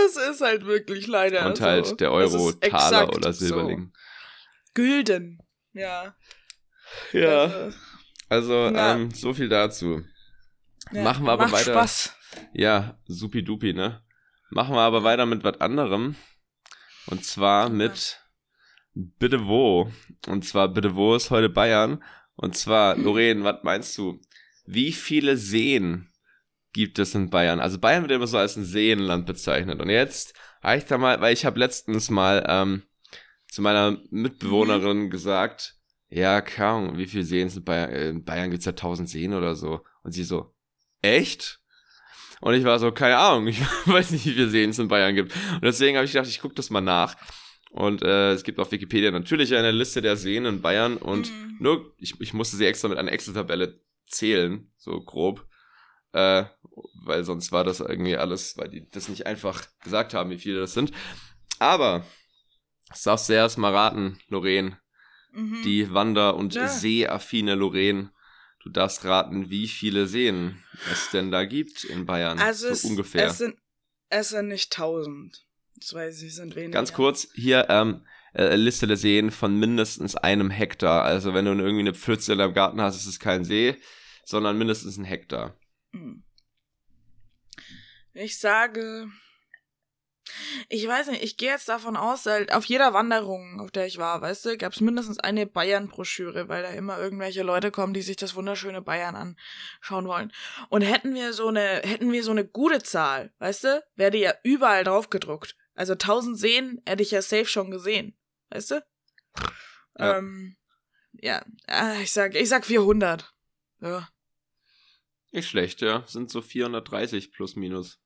Es ist halt wirklich leider und so. halt der Es Euro, Taler oder Silberling. So. Gülden. Ja. Ja, Also, also Ja. ähm, so viel dazu. Ja. Machen wir aber Macht weiter. Spaß. Ja, supi-dupi, ne? Machen wir aber weiter mit was anderem. Und zwar mit Bitte wo. Und zwar Bitte wo ist heute Bayern. Und zwar, Lorraine, was meinst du? Wie viele Seen gibt es in Bayern? Also Bayern wird immer so als ein Seenland bezeichnet. Und jetzt habe ich da mal, weil ich habe letztens mal ähm, zu meiner Mitbewohnerin gesagt, ja, Ahnung, wie viele Seen sind in Bayern? In Bayern gibt's ja tausend Seen oder so. Und sie so, echt? Und ich war so, keine Ahnung, ich weiß nicht, wie viele Seen es in Bayern gibt. Und deswegen habe ich gedacht, ich gucke das mal nach. Und äh, es gibt auf Wikipedia natürlich eine Liste der Seen in Bayern und Mhm. nur, ich, ich musste sie extra mit einer Excel-Tabelle zählen, so grob. Äh, weil sonst war das irgendwie alles, weil die das nicht einfach gesagt haben, wie viele das sind. Aber, das darfst du erst mal raten, Lorraine, Mhm. die Wander- und Ja. seeaffine Lorraine. Du darfst raten, wie viele Seen es denn da gibt in Bayern. also so es, ungefähr. es sind es sind nicht tausend. Das weiß ich, sind weniger. Ganz kurz, hier ähm, äh, Liste der Seen von mindestens einem Hektar. Also wenn du irgendwie eine Pfütze in deinem Garten hast, ist es kein See. sondern mindestens ein Hektar. Hm. Ich sage. Ich weiß nicht, ich gehe jetzt davon aus, halt auf jeder Wanderung, auf der ich war, weißt du, gab es mindestens eine Bayern-Broschüre, weil da immer irgendwelche Leute kommen, die sich das wunderschöne Bayern anschauen wollen. Und hätten wir so eine, hätten wir so eine gute Zahl, weißt du, wäre die ja überall drauf gedruckt. Also 1000 Seen hätte ich ja safe schon gesehen, weißt du? Ja. Ähm, ja, äh, ich sag, ich sag 400. Ja. Nicht schlecht, ja. Sind so 430 plus minus.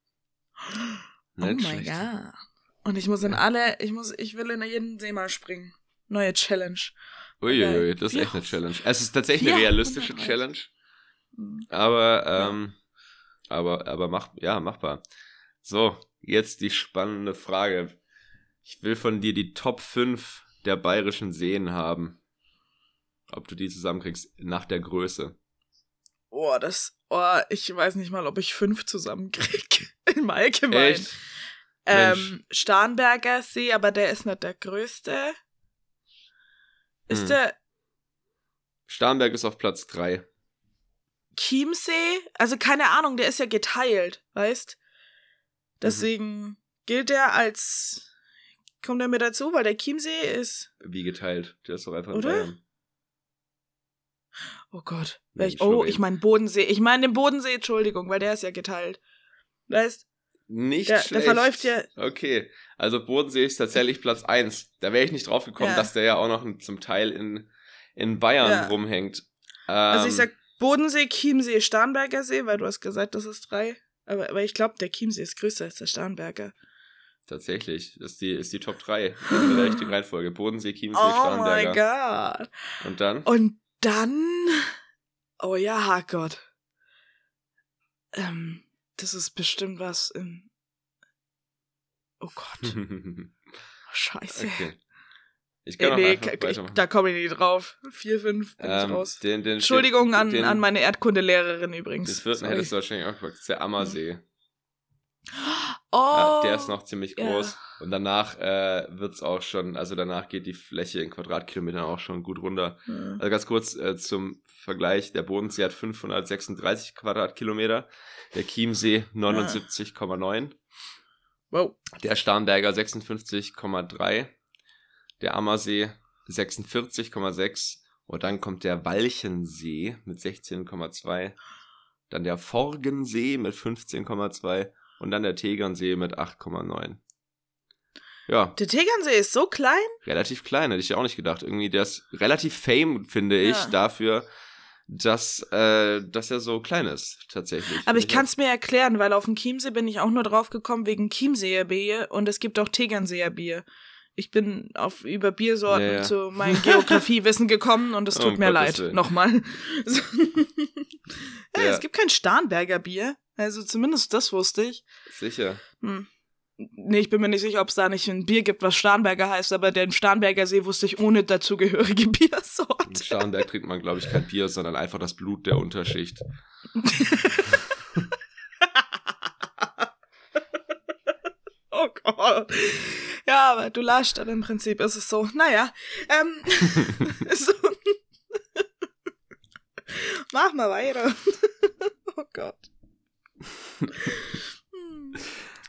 Nicht oh mein Gott. Und ich muss in alle, ich muss, ich will in jeden See mal springen. Neue Challenge. Uiuiui, das ist echt eine Challenge. Es ist tatsächlich eine realistische Challenge. Mhm. Aber, ähm, aber, aber mach, ja, machbar. So, jetzt die spannende Frage. Ich will von dir die Top 5 der bayerischen Seen haben. Ob du die zusammenkriegst nach der Größe. Oh, das, oh, ich weiß nicht mal, ob ich fünf zusammenkrieg. Im Allgemeinen. Echt? Ähm, Starnberger See, aber der ist nicht der größte. Ist hm. der. Starnberg ist auf Platz drei. Chiemsee? Also keine Ahnung, der ist ja geteilt, weißt? Deswegen mhm. gilt der als. Kommt er mir dazu, weil der Chiemsee ist. Wie geteilt? Der ist doch einfach in Bayern. Oh Gott. Mensch, oh, ich meine Bodensee. Ich meine den Bodensee, Entschuldigung, weil der ist ja geteilt. Weißt? Nicht der, schlecht. Der verläuft ja. Okay, also Bodensee ist tatsächlich Platz 1. Da wäre ich nicht drauf gekommen, ja. dass der ja auch noch zum Teil in, in Bayern ja. rumhängt. Ähm, also ich ähm, sag Bodensee, Chiemsee, Starnberger See, weil du hast gesagt, das ist drei. Aber, aber ich glaube, der Chiemsee ist größer als der Starnberger. Tatsächlich, das ist die, ist die Top 3 in der richtigen Reihenfolge. Bodensee, Chiemsee, oh Starnberger. Oh mein Gott. Und dann? Und dann. Oh ja, Gott. Ähm, das ist bestimmt was im. Oh Gott. Scheiße. Okay. Ich kann nee, nee ich, da komme ich nicht drauf. Vier, fünf bin ähm, ich raus. Den, den, Entschuldigung den, an, an meine Erdkundelehrerin übrigens. Das vierten hättest du wahrscheinlich auch gesagt. Das ist der Ammersee. Oh, ja, der ist noch ziemlich groß. Ja. Und danach äh, wird's auch schon, also danach geht die Fläche in Quadratkilometern auch schon gut runter. Ja. Also ganz kurz äh, zum Vergleich, der Bodensee hat 536 Quadratkilometer, der Chiemsee 79,9. Wow. Der Starnberger 56,3, der Ammersee 46,6 und dann kommt der Walchensee mit 16,2, dann der Forgensee mit 15,2 und dann der Tegernsee mit 8,9. Ja. Der Tegernsee ist so klein? Relativ klein, hätte ich ja auch nicht gedacht. Irgendwie, der ist relativ fame, finde ich, ja. dafür, dass, äh, dass er so klein ist, tatsächlich. Aber ich kann es mir erklären, weil auf dem Chiemsee bin ich auch nur drauf gekommen wegen Chiemseer Bier und es gibt auch Tegernseer Bier. Ich bin auf über Biersorten ja, ja. zu meinem Geografiewissen gekommen und es tut oh, mir Gottes leid. Nochmal. ja, es gibt kein Starnberger Bier. Also zumindest das wusste ich. Sicher. Hm. Nee, ich bin mir nicht sicher, ob es da nicht ein Bier gibt, was Starnberger heißt, aber den Starnberger See wusste ich ohne dazugehörige Biersorte. In Starnberg trinkt man, glaube ich, kein Bier, sondern einfach das Blut der Unterschicht. oh Gott. Ja, aber du lasst dann im Prinzip ist es so. Naja, ähm, so. Mach mal weiter. oh Gott.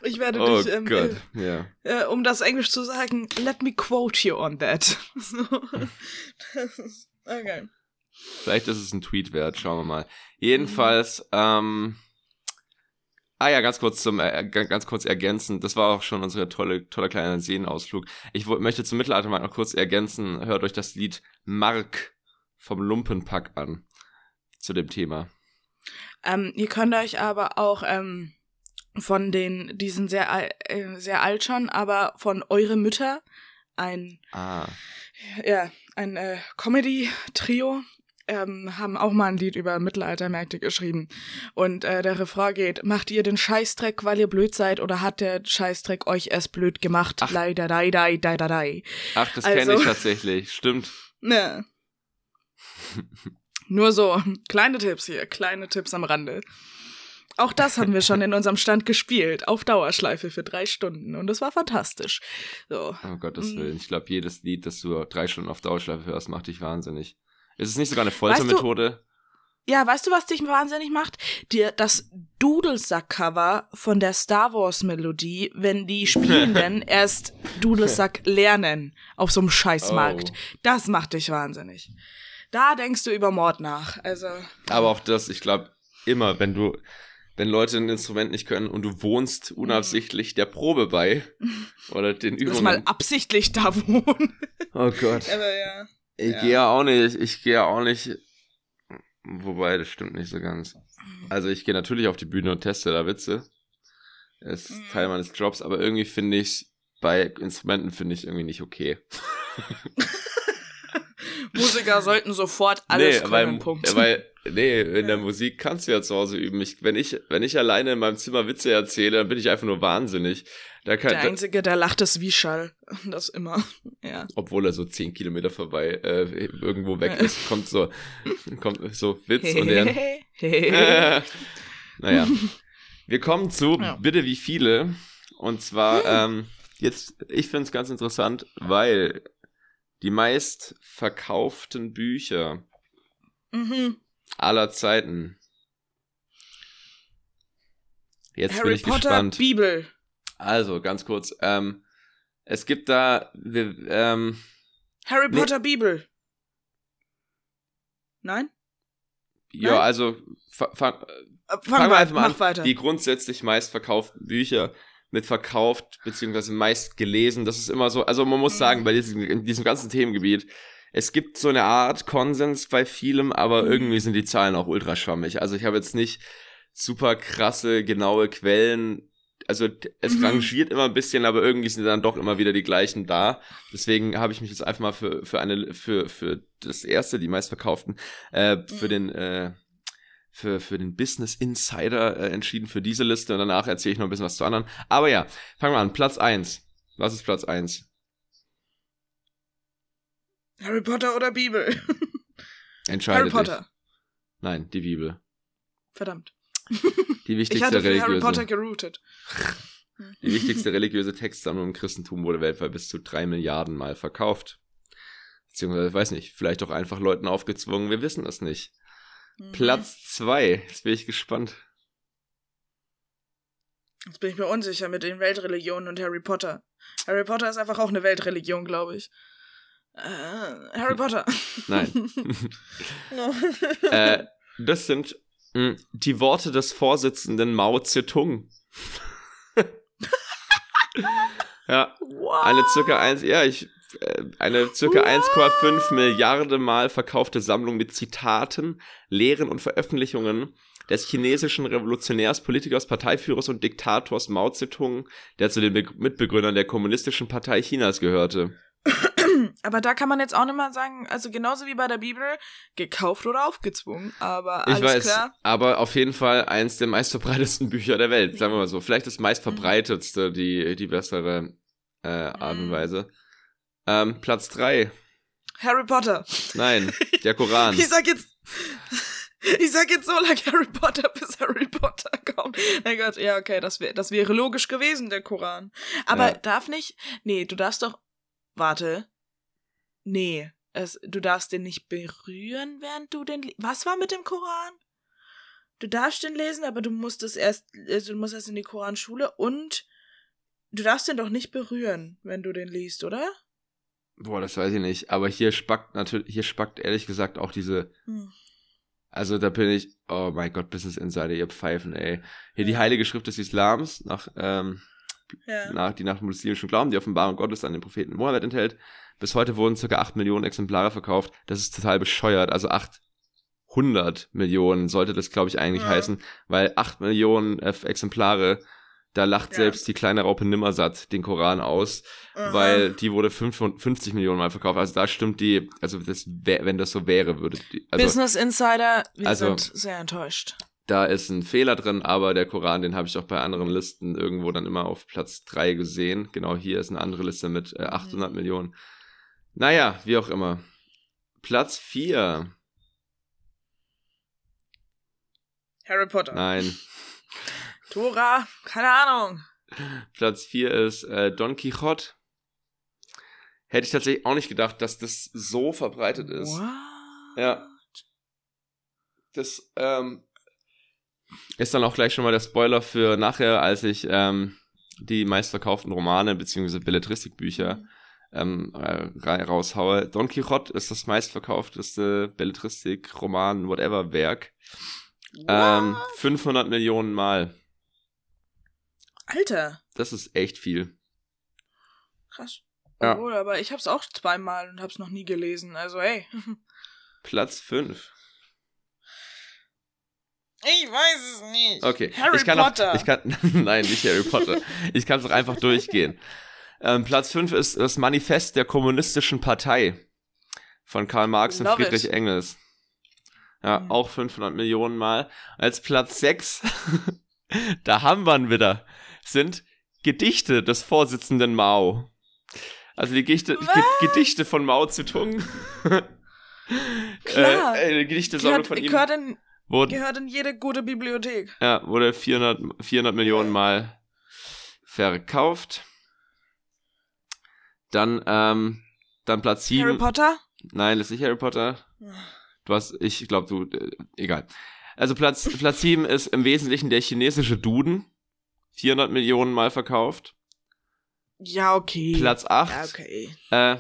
Ich werde oh dich, ähm. Äh, ja. äh, um das Englisch zu sagen, let me quote you on that. okay. Vielleicht ist es ein Tweet wert, schauen wir mal. Jedenfalls, mhm. ähm, ah ja, ganz kurz zum, äh, ganz kurz ergänzen, das war auch schon unsere tolle, tolle kleine Seenausflug. Ich möchte zum Mittelaltermarkt noch kurz ergänzen, hört euch das Lied Mark vom Lumpenpack an, zu dem Thema. Ähm, ihr könnt euch aber auch, ähm, von den, die sind sehr, äh, sehr alt schon, aber von Eure Mütter, ein, ah. ja, ein äh, Comedy-Trio, ähm, haben auch mal ein Lied über Mittelaltermärkte geschrieben. Und äh, der Refrain geht, macht ihr den Scheißdreck, weil ihr blöd seid, oder hat der Scheißdreck euch erst blöd gemacht? Ach. Leider, dai, dai, dai, dai. Ach, das also, kenne ich tatsächlich, stimmt. Ne. Nur so, kleine Tipps hier, kleine Tipps am Rande. Auch das haben wir schon in unserem Stand gespielt, auf Dauerschleife für drei Stunden. Und es war fantastisch. So. Oh Gottes mm. Willen. Ich glaube, jedes Lied, das du drei Stunden auf Dauerschleife hörst, macht dich wahnsinnig. Ist es nicht sogar eine Foltermethode? Ja, weißt du, was dich wahnsinnig macht? Dir das Dudelsack-Cover von der Star Wars-Melodie, wenn die Spielenden erst Dudelsack lernen auf so einem Scheißmarkt. Oh. Das macht dich wahnsinnig. Da denkst du über Mord nach. Also. Aber auch das, ich glaube, immer, wenn du, wenn Leute ein Instrument nicht können und du wohnst unabsichtlich der Probe bei oder den Lass mal Übungen. absichtlich da wohnen. Oh Gott. Aber ja. Ich Ja. gehe ja auch nicht, ich gehe ja auch nicht. Wobei, das stimmt nicht so ganz. Also ich gehe natürlich auf die Bühne und teste da Witze. Es ist Mhm. Teil meines Jobs, aber irgendwie finde ich bei Instrumenten finde ich irgendwie nicht okay. Musiker sollten sofort alles nee, können. weil, Punkt. weil, nee, in der Musik kannst du ja zu Hause üben. Ich, wenn, ich, wenn ich alleine in meinem Zimmer Witze erzähle, dann bin ich einfach nur wahnsinnig. Da kann, der Einzige, der lacht, ist Wieschall. Das immer. Ja. obwohl er so zehn Kilometer vorbei äh, irgendwo weg ist, kommt so, kommt so Witz und der. naja. Wir kommen zu Ja. bitte wie viele. Und zwar, ähm, jetzt, ich finde es ganz interessant, weil die meist verkauften Bücher mhm. aller Zeiten. Jetzt bin Harry ich Potter, gespannt. Bibel. Also, ganz kurz. Ähm, es gibt da, wir, ähm, Harry Nee. Potter, Bibel. Nein? ja, Nein? also, fa fang, Äh, fangen wir einfach mal an. weiter. Die grundsätzlich meist verkauften Bücher mit verkauft, beziehungsweise meist gelesen. Das ist immer so, also man muss Mhm. sagen, bei diesem, in diesem ganzen Themengebiet, es gibt so eine Art Konsens bei vielem, aber Mhm. irgendwie sind die Zahlen auch ultra schwammig. Also ich habe jetzt nicht super krasse, genaue Quellen. Also es Mhm. rangiert immer ein bisschen, aber irgendwie sind dann doch immer wieder die gleichen da. Deswegen habe ich mich jetzt einfach mal für, für eine, für, für das erste, die meistverkauften, äh, für Mhm. den, äh, für, für den Business Insider äh, entschieden für diese Liste und danach erzähle ich noch ein bisschen was zu anderen. Aber ja, fangen wir an. Platz 1. Was ist Platz 1? Harry Potter oder Bibel? Entscheide Harry Potter. dich. Nein, die Bibel. Verdammt. Die Ich wichtigste hatte für Harry religiöse. Potter geroutet. Die wichtigste religiöse Textsammlung im Christentum wurde weltweit bis zu drei Milliarden Mal verkauft. Beziehungsweise, ich weiß nicht, vielleicht auch einfach Leuten aufgezwungen, wir wissen es nicht. Mhm. Platz zwei. Jetzt bin ich gespannt. Jetzt bin ich mir unsicher mit den Weltreligionen und Harry Potter. Harry Potter ist einfach auch eine Weltreligion, glaube ich. Äh, Harry Potter. Nein. No. äh, das sind mh, die Worte des Vorsitzenden Mao Zedong. ja, What? eine circa eins, ja, ich, eine circa What? 1,5 Milliarden Mal verkaufte Sammlung mit Zitaten, Lehren und Veröffentlichungen des chinesischen Revolutionärs, Politikers, Parteiführers und Diktators Mao Zedong, der zu den Be Mitbegründern der Kommunistischen Partei Chinas gehörte. Aber da kann man jetzt auch nicht mal sagen, also genauso wie bei der Bibel, gekauft oder aufgezwungen. Aber alles Ich weiß, klar. aber auf jeden Fall eins der meistverbreitetsten Bücher der Welt, sagen wir mal so. Vielleicht das meistverbreitetste, die, die bessere äh, Art und Mhm. Weise. Ähm, Platz drei. Harry Potter. Nein, der Koran. Ich sag jetzt. Ich sag jetzt so lange Harry Potter, bis Harry Potter kommt. Mein Gott, ja, okay, das, wär, das wäre logisch gewesen, der Koran. Aber Ja. darf nicht. Nee, du darfst doch. Warte. Nee. Es, du darfst den nicht berühren, während du den. Was war mit dem Koran? Du darfst den lesen, aber du musst es erst. Also du musst erst in die Koranschule und. Du darfst den doch nicht berühren, wenn du den liest, oder? Boah, das weiß ich nicht. Aber hier spackt natürlich, hier spackt ehrlich gesagt auch diese. Hm. Also da bin ich. Oh mein Gott, Business Insider, ihr Pfeifen, ey. Hier die Heilige Schrift des Islams, nach, ähm, Ja. nach, die nach dem muslimischen Glauben, die Offenbarung Gottes an den Propheten Mohammed enthält. Bis heute wurden ca. 8 Millionen Exemplare verkauft. Das ist total bescheuert. Also 800 Millionen sollte das, glaube ich, eigentlich Ja. heißen, weil 8 Millionen äh, Exemplare, da lacht Ja. selbst die kleine Raupe Nimmersatt den Koran aus, Aha. weil die wurde 55 Millionen Mal verkauft. Also da stimmt die, also das wär, wenn das so wäre, würde die, also Business Insider, wir Also- sind sehr enttäuscht. da ist ein Fehler drin, aber der Koran, den habe ich auch bei anderen Listen irgendwo dann immer auf Platz 3 gesehen. Genau hier ist eine andere Liste mit äh, 800 Mhm. Millionen. Naja, wie auch immer. Platz 4. Harry Potter. Nein. Tora, keine Ahnung. Platz 4 ist äh, Don Quixote. Hätte ich tatsächlich auch nicht gedacht, dass das so verbreitet ist. What? Ja. das ähm, ist dann auch gleich schon mal der Spoiler für nachher, als ich ähm, die meistverkauften Romane bzw. Belletristikbücher ähm, äh, raushaue. Don Quixote ist das meistverkaufteste Belletristik, Roman, whatever Werk. Ähm, 500 Millionen Mal. Alter. Das ist echt viel. Krass. Ja. Obwohl, aber ich hab's auch zweimal und hab's noch nie gelesen. Also, hey. Platz 5. Ich weiß es nicht. Okay. Harry ich kann Potter. Auch, ich kann, nein, nicht Harry Potter. Ich kann es doch einfach durchgehen. Ähm, Platz 5 ist das Manifest der Kommunistischen Partei von Karl Marx und Love Friedrich it. Engels. Ja, Mhm. auch 500 Millionen Mal. Als Platz 6, da haben wir ihn wieder, sind Gedichte des Vorsitzenden Mao. Also die Gedichte, Ge Gedichte von Mao Zedong. Klar. Äh, äh, Gedichtesammlung Gehört, von ihm gehört, in, wurden, gehört in jede gute Bibliothek. ja, wurde 400, 400 Millionen Mal verkauft. Dann, ähm, dann Platz 7. Harry Potter? Nein, das ist nicht Harry Potter. Du hast, ich glaube, du, äh, egal. Also Platz, Platz 7 ist im Wesentlichen der chinesische Duden. 400 Millionen Mal verkauft. Ja, okay. Platz 8 Ja, okay. äh,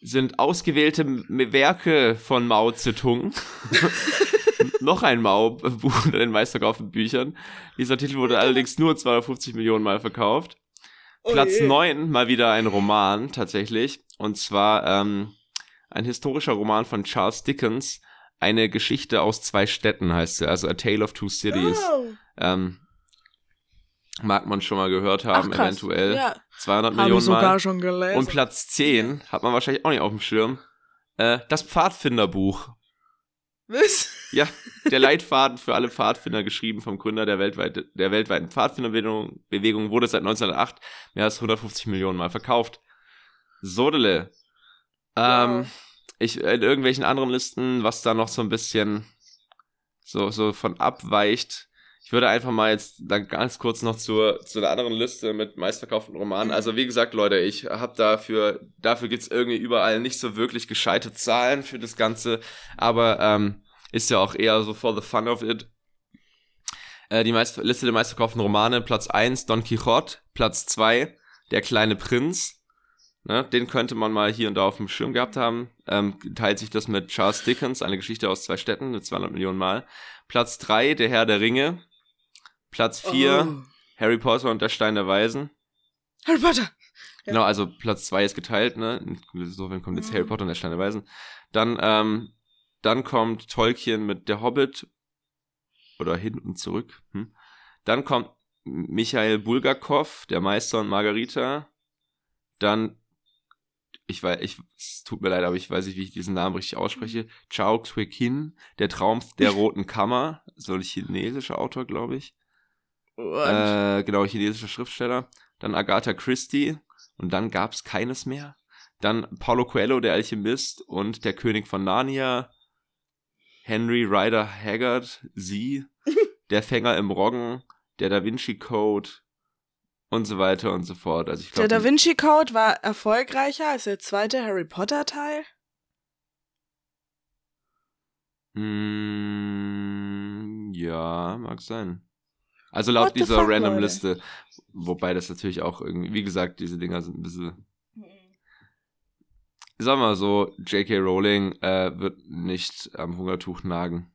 sind ausgewählte Werke von Mao Zedong. Noch ein Mao-Buch unter den meistverkauften Büchern. Dieser Titel wurde allerdings nur 250 Millionen Mal verkauft. Platz Oh je. 9 mal wieder ein Roman tatsächlich. Und zwar ähm, ein historischer Roman von Charles Dickens. Eine Geschichte aus zwei Städten heißt sie, also A Tale of Two Cities. Oh. Ähm, mag man schon mal gehört haben, Ach, eventuell. Ja, 200 habe ich Millionen sogar Mal. schon gelesen. Und Platz 10 hat man wahrscheinlich auch nicht auf dem Schirm. Äh, das Pfadfinderbuch. Was? Ja, der Leitfaden für alle Pfadfinder, geschrieben vom Gründer der, weltweit, der weltweiten Pfadfinderbewegung, Bewegung, wurde seit 1908 mehr als 150 Millionen Mal verkauft. Sodele. Ähm, Wow. ich, in irgendwelchen anderen Listen, was da noch so ein bisschen so, so von abweicht. Ich würde einfach mal jetzt dann ganz kurz noch zur, zu einer anderen Liste mit meistverkauften Romanen. Also wie gesagt, Leute, ich habe dafür, dafür gibt's irgendwie überall nicht so wirklich gescheite Zahlen für das Ganze. Aber ähm, ist ja auch eher so for the fun of it. Äh, die meist, Liste der meistverkauften Romane, Platz 1, Don Quixote, Platz 2, Der kleine Prinz. Ne, den könnte man mal hier und da auf dem Schirm gehabt haben. Ähm, teilt sich das mit Charles Dickens, eine Geschichte aus zwei Städten, mit 200 Millionen Mal. Platz 3, Der Herr der Ringe. Platz 4, Oh. Harry Potter und der Stein der Weisen. Harry Potter. Ja. Genau, also Platz 2 ist geteilt, ne? Insofern kommt jetzt Mhm. Harry Potter und der Stein der Weisen. Dann, ähm, dann kommt Tolkien mit Der Hobbit. Oder hin und zurück. Hm. Dann kommt Michael Bulgakov, Der Meister und Margarita. Dann, ich weiß, ich, es tut mir leid, aber ich weiß nicht, wie ich diesen Namen richtig ausspreche. Chao Quekin, Der Traum der Roten Kammer. So ein chinesischer Autor, glaube ich. Äh, genau, chinesischer Schriftsteller. Dann Agatha Christie. Und dann gab's keines mehr. Dann Paulo Coelho, der Alchemist und der König von Narnia. Henry Rider Haggard, sie. der Fänger im Roggen. Der Da Vinci Code. Und so weiter und so fort. Also ich der glaube. Da Vinci Code war erfolgreicher als der zweite Harry Potter Teil. Mm, ja, mag sein. Also laut What dieser random? Liste. Wobei das natürlich auch irgendwie, wie gesagt, diese Dinger sind ein bisschen Sag mal so, J.K. Rowling äh, wird nicht am Hungertuch nagen.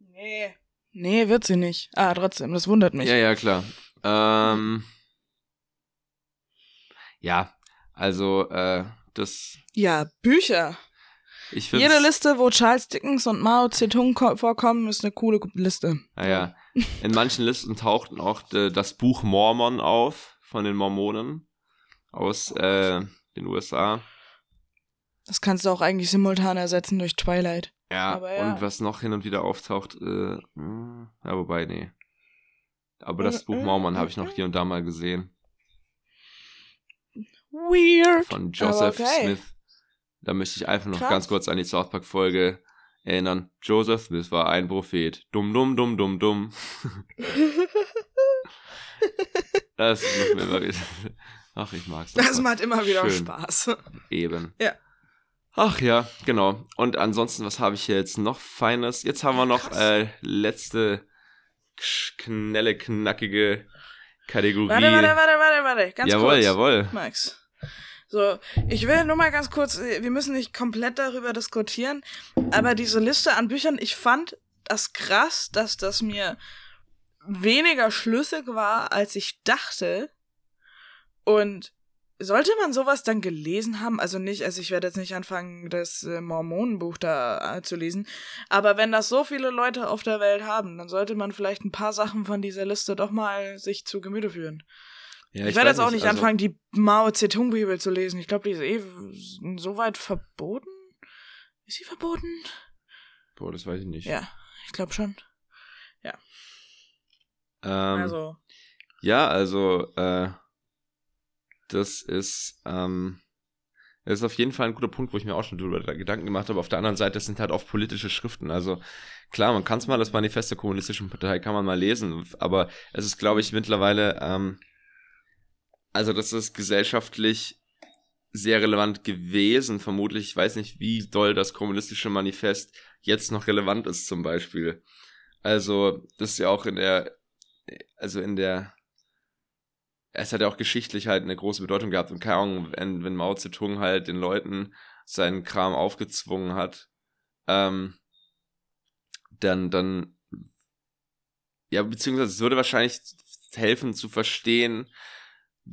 Nee. Nee, wird sie nicht. Ah, trotzdem, das wundert mich. Ja, ja, klar. Ähm, ja, also äh, das, Ja, Bücher. Jede Liste, wo Charles Dickens und Mao Zedong ko- vorkommen, ist eine coole Liste. Naja, in manchen Listen tauchten auch de, das Buch Mormon auf von den Mormonen aus äh, den USA. Das kannst du auch eigentlich simultan ersetzen durch Twilight. Ja, ja. und was noch hin und wieder auftaucht, äh, mh, ja, wobei, nee. Aber das Mm, Buch mm, Mormon habe ich noch hier und da mal gesehen. Weird. Von Joseph okay. Smith. Da möchte ich einfach noch Krass. ganz kurz an die South Park Folge erinnern. Joseph Smith war ein Prophet. Dumm, dumm, dumm, dumm, dumm. Das macht mir immer wieder. Ach, ich mag's. Das einfach. macht immer wieder Schön. Spaß. Eben. Ach ja, genau. Und ansonsten, was habe ich hier jetzt noch Feines? Jetzt haben wir noch äh, letzte schnelle, knackige Kategorie. Warte, warte, warte, warte, warte. Ganz jawohl, kurz. jawohl. Max. So, ich will nur mal ganz kurz, wir müssen nicht komplett darüber diskutieren, aber diese Liste an Büchern, ich fand das krass, dass das mir weniger schlüssig war, als ich dachte. Und sollte man sowas dann gelesen haben? Also nicht, also ich werde jetzt nicht anfangen, das äh, Mormonenbuch da äh, zu lesen, aber wenn das so viele Leute auf der Welt haben, dann sollte man vielleicht ein paar Sachen von dieser Liste doch mal sich zu Gemüte führen. Ja, ich, werde weiß jetzt auch nicht also- anfangen, die Mao Zedong-Bibel zu lesen. Ich glaube, die ist eh so weit verboten. Ist sie verboten? Boah, das weiß ich nicht. Ja, ich glaube schon. Ähm, also, Ja, also, äh, das ist, ähm, das ist auf jeden Fall ein guter Punkt, wo ich mir auch schon drüber Gedanken gemacht habe. Auf der anderen Seite, das sind halt oft politische Schriften. Also, klar, man kann es mal, das Manifest der Kommunistischen Partei kann man mal lesen, aber es ist, glaube ich, mittlerweile, ähm, also, das ist gesellschaftlich sehr relevant gewesen, vermutlich. Ich weiß nicht, wie doll das kommunistische Manifest jetzt noch relevant ist, zum Beispiel. Also, das ist ja auch in der, also in der, es hat ja auch geschichtlich halt eine große Bedeutung gehabt und keine Ahnung, wenn, wenn Mao Zedong halt den Leuten seinen Kram aufgezwungen hat, ähm, dann, dann, ja, beziehungsweise es würde wahrscheinlich helfen zu verstehen,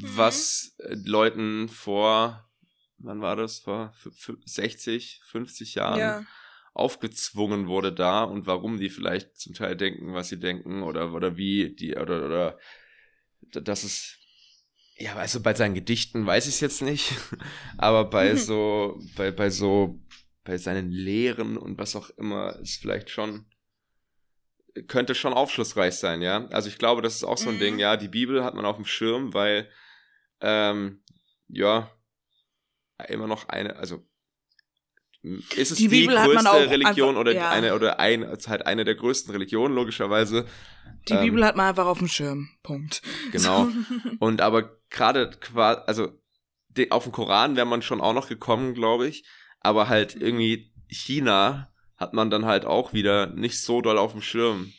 was äh, Leuten vor, wann war das, vor f- f- 60, 50 Jahren ja. aufgezwungen wurde da und warum die vielleicht zum Teil denken, was sie denken oder oder wie die oder oder das ist ja, also bei seinen Gedichten weiß ich es jetzt nicht, aber bei Mhm. so bei bei so bei seinen Lehren und was auch immer ist vielleicht schon könnte schon aufschlussreich sein, ja. Also ich glaube, das ist auch so ein Mhm. Ding, ja, die Bibel hat man auf dem Schirm, weil ähm, ja immer noch eine, also ist es Die die, größte Religion einfach- oder ja. eine oder ein ist halt eine der größten Religionen logischerweise. Die Ähm, Bibel hat man einfach auf dem Schirm. Punkt. Genau. So. Und aber gerade quasi, also de- auf den Koran wäre man schon auch noch gekommen, glaube ich. Aber halt irgendwie China hat man dann halt auch wieder nicht so doll auf dem Schirm.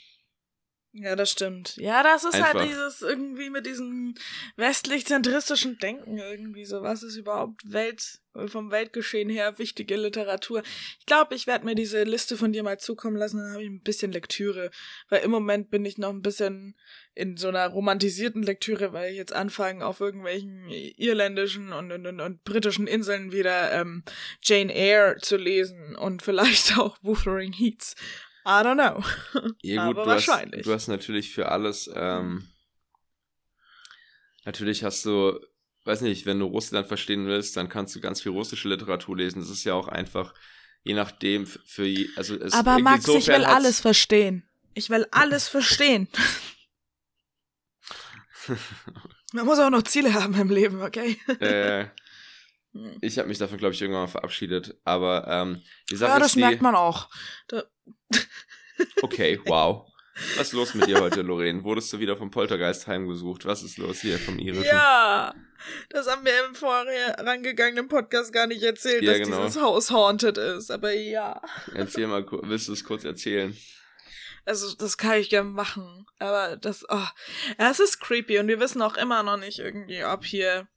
Ja, das stimmt. Ja, das ist Einfach. halt dieses irgendwie mit diesem westlich-zentristischen Denken irgendwie so. Was ist überhaupt Welt, vom Weltgeschehen her wichtige Literatur? Ich glaube, ich werde mir diese Liste von dir mal zukommen lassen, dann habe ich ein bisschen Lektüre. Weil im Moment bin ich noch ein bisschen in so einer romantisierten Lektüre, weil ich jetzt anfange, auf irgendwelchen irländischen und, und, und, und britischen Inseln wieder ähm, Jane Eyre zu lesen und vielleicht auch Wuthering Heats. I don't know. Ja, gut, Aber du hast, wahrscheinlich. du hast natürlich für alles, ähm, natürlich hast du, weiß nicht, wenn du Russland verstehen willst, dann kannst du ganz viel russische Literatur lesen. Das ist ja auch einfach, je nachdem, für, je- also es Aber Max, ich will alles verstehen. Ich will alles verstehen. Man muss auch noch Ziele haben im Leben, okay? äh, ich habe mich davon, glaube ich, irgendwann mal verabschiedet. Aber ähm, die Sache Ja, das ist die, merkt man auch. Da, Okay, wow. Was ist los mit dir heute, Lorraine? Wurdest du wieder vom Poltergeist heimgesucht? Was ist los hier vom Irischen? ja, das haben wir im vorangegangenen Podcast gar nicht erzählt, Ja, dass genau. dieses Haus haunted ist. Aber ja, Erzähl mal, willst du es kurz erzählen? also das kann ich gerne machen. Aber das, oh, ja, es ist creepy und wir wissen auch immer noch nicht irgendwie, ob hier,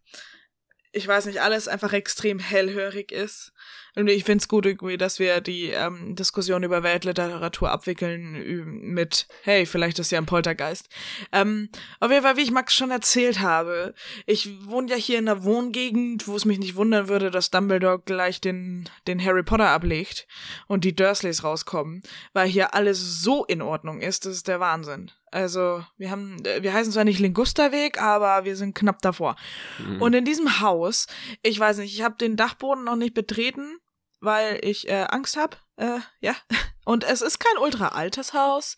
ich weiß nicht, alles einfach extrem hellhörig ist. Und ich find's gut irgendwie, dass wir die ähm, Diskussion über Weltliteratur abwickeln mit, hey, vielleicht ist ja ein Poltergeist. Ähm, auf jeden Fall, wie ich Max schon erzählt habe, ich wohne ja hier in einer Wohngegend, wo es mich nicht wundern würde, dass Dumbledore gleich den, den Harry Potter ablegt und die Dursleys rauskommen, weil hier alles so in Ordnung ist, das ist der Wahnsinn. Also, wir haben, äh, wir heißen zwar nicht Lingusterweg, aber wir sind knapp davor. Mhm. Und in diesem Haus, ich weiß nicht, ich habe den Dachboden noch nicht betreten, weil ich äh, Angst habe. Äh, ja. Und es ist kein ultra altes Haus,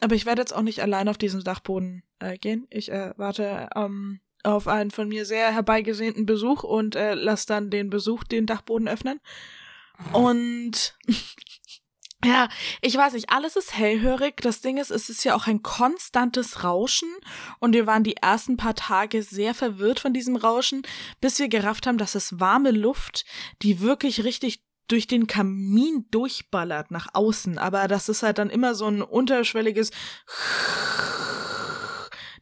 aber ich werde jetzt auch nicht allein auf diesen Dachboden äh, gehen. Ich äh, warte ähm, auf einen von mir sehr herbeigesehnten Besuch und äh, lass dann den Besuch den Dachboden öffnen. Und ja, ich weiß nicht, alles ist hellhörig. Das Ding ist, es ist ja auch ein konstantes Rauschen und wir waren die ersten paar Tage sehr verwirrt von diesem Rauschen, bis wir gerafft haben, dass es warme Luft, die wirklich richtig durch den Kamin durchballert nach außen, aber das ist halt dann immer so ein unterschwelliges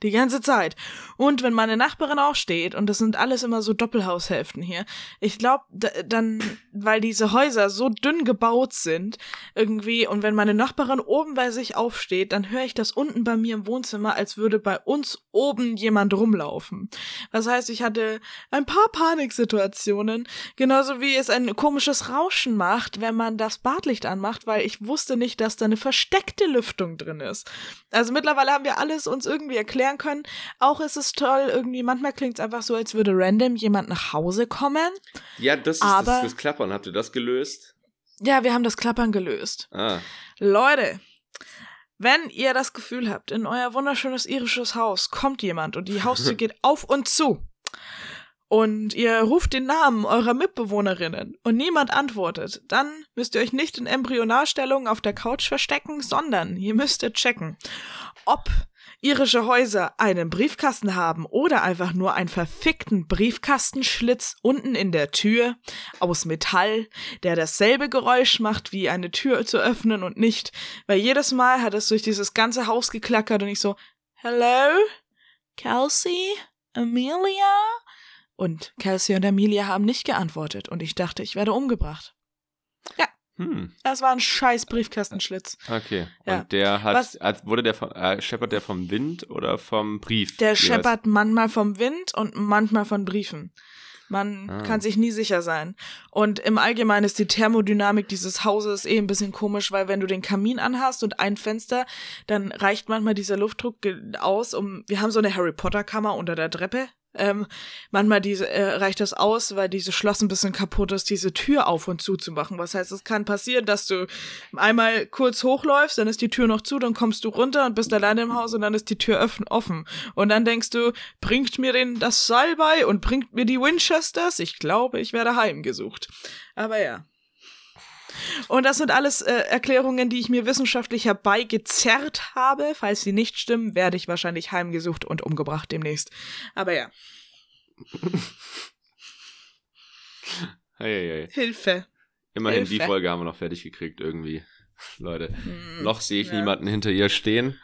die ganze Zeit. Und wenn meine Nachbarin auch steht, und das sind alles immer so Doppelhaushälften hier, ich glaube, dann, weil diese Häuser so dünn gebaut sind, irgendwie, und wenn meine Nachbarin oben bei sich aufsteht, dann höre ich das unten bei mir im Wohnzimmer, als würde bei uns oben jemand rumlaufen. Das heißt, ich hatte ein paar Paniksituationen, genauso wie es ein komisches Rauschen macht, wenn man das Badlicht anmacht, weil ich wusste nicht, dass da eine versteckte Lüftung drin ist. Also mittlerweile haben wir alles uns irgendwie erklären können. Auch ist es ist toll. Irgendwie, manchmal klingt es einfach so, als würde random jemand nach Hause kommen. Ja, das ist aber, das, das Klappern. Habt ihr das gelöst? Ja, wir haben das Klappern gelöst. Ah. Leute, wenn ihr das Gefühl habt, in euer wunderschönes irisches Haus kommt jemand und die Haustür geht auf und zu und ihr ruft den Namen eurer Mitbewohnerinnen und niemand antwortet, dann müsst ihr euch nicht in Embryonalstellung auf der Couch verstecken, sondern ihr müsstet checken, ob irische Häuser einen Briefkasten haben oder einfach nur einen verfickten Briefkastenschlitz unten in der Tür aus Metall, der dasselbe Geräusch macht, wie eine Tür zu öffnen und nicht, weil jedes Mal hat es durch dieses ganze Haus geklackert und ich so, Hello? Kelsey? Amelia? Und Kelsey und Amelia haben nicht geantwortet und ich dachte, ich werde umgebracht. Ja. Hm. Das war ein scheiß Briefkastenschlitz. Okay. Ja. Und der hat, Was, wurde der, äh, scheppert der vom Wind oder vom Brief? Der scheppert heißt? manchmal vom Wind und manchmal von Briefen. Man ah. kann sich nie sicher sein. Und im Allgemeinen ist die Thermodynamik dieses Hauses eh ein bisschen komisch, weil wenn du den Kamin anhast und ein Fenster, dann reicht manchmal dieser Luftdruck aus, um, wir haben so eine Harry Potter Kammer unter der Treppe ähm, manchmal diese, äh, reicht das aus, weil diese Schloss ein bisschen kaputt ist, diese Tür auf und zu zu machen. Was heißt, es kann passieren, dass du einmal kurz hochläufst, dann ist die Tür noch zu, dann kommst du runter und bist alleine im Haus und dann ist die Tür offen. Und dann denkst du, bringt mir denn das Seil bei und bringt mir die Winchesters? Ich glaube, ich werde heimgesucht. Aber ja. Und das sind alles äh, Erklärungen, die ich mir wissenschaftlich herbeigezerrt habe. Falls sie nicht stimmen, werde ich wahrscheinlich heimgesucht und umgebracht demnächst. Aber ja. hey, hey, hey. Hilfe. Immerhin Hilfe. die Folge haben wir noch fertig gekriegt irgendwie. Leute, hm, noch sehe ich ja. niemanden hinter ihr stehen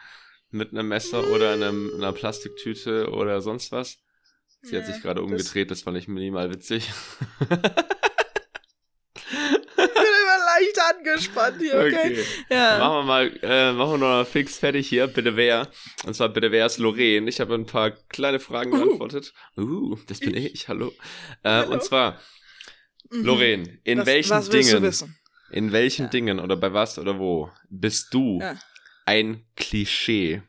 mit einem Messer oder einem, einer Plastiktüte oder sonst was. Sie ja, hat sich gerade umgedreht, das, das fand ich minimal witzig. angespannt hier, okay? okay. Ja. Machen wir mal, äh, machen wir noch mal fix fertig hier. Bitte wer? Und zwar bitte wer ist Lorraine? Ich habe ein paar kleine Fragen uh. beantwortet. Uh, das bin ich, ich hallo. Äh, hallo. Und zwar, mhm. Lorraine, in was, welchen Dingen, in welchen ja. Dingen oder bei was oder wo bist du ja. ein Klischee?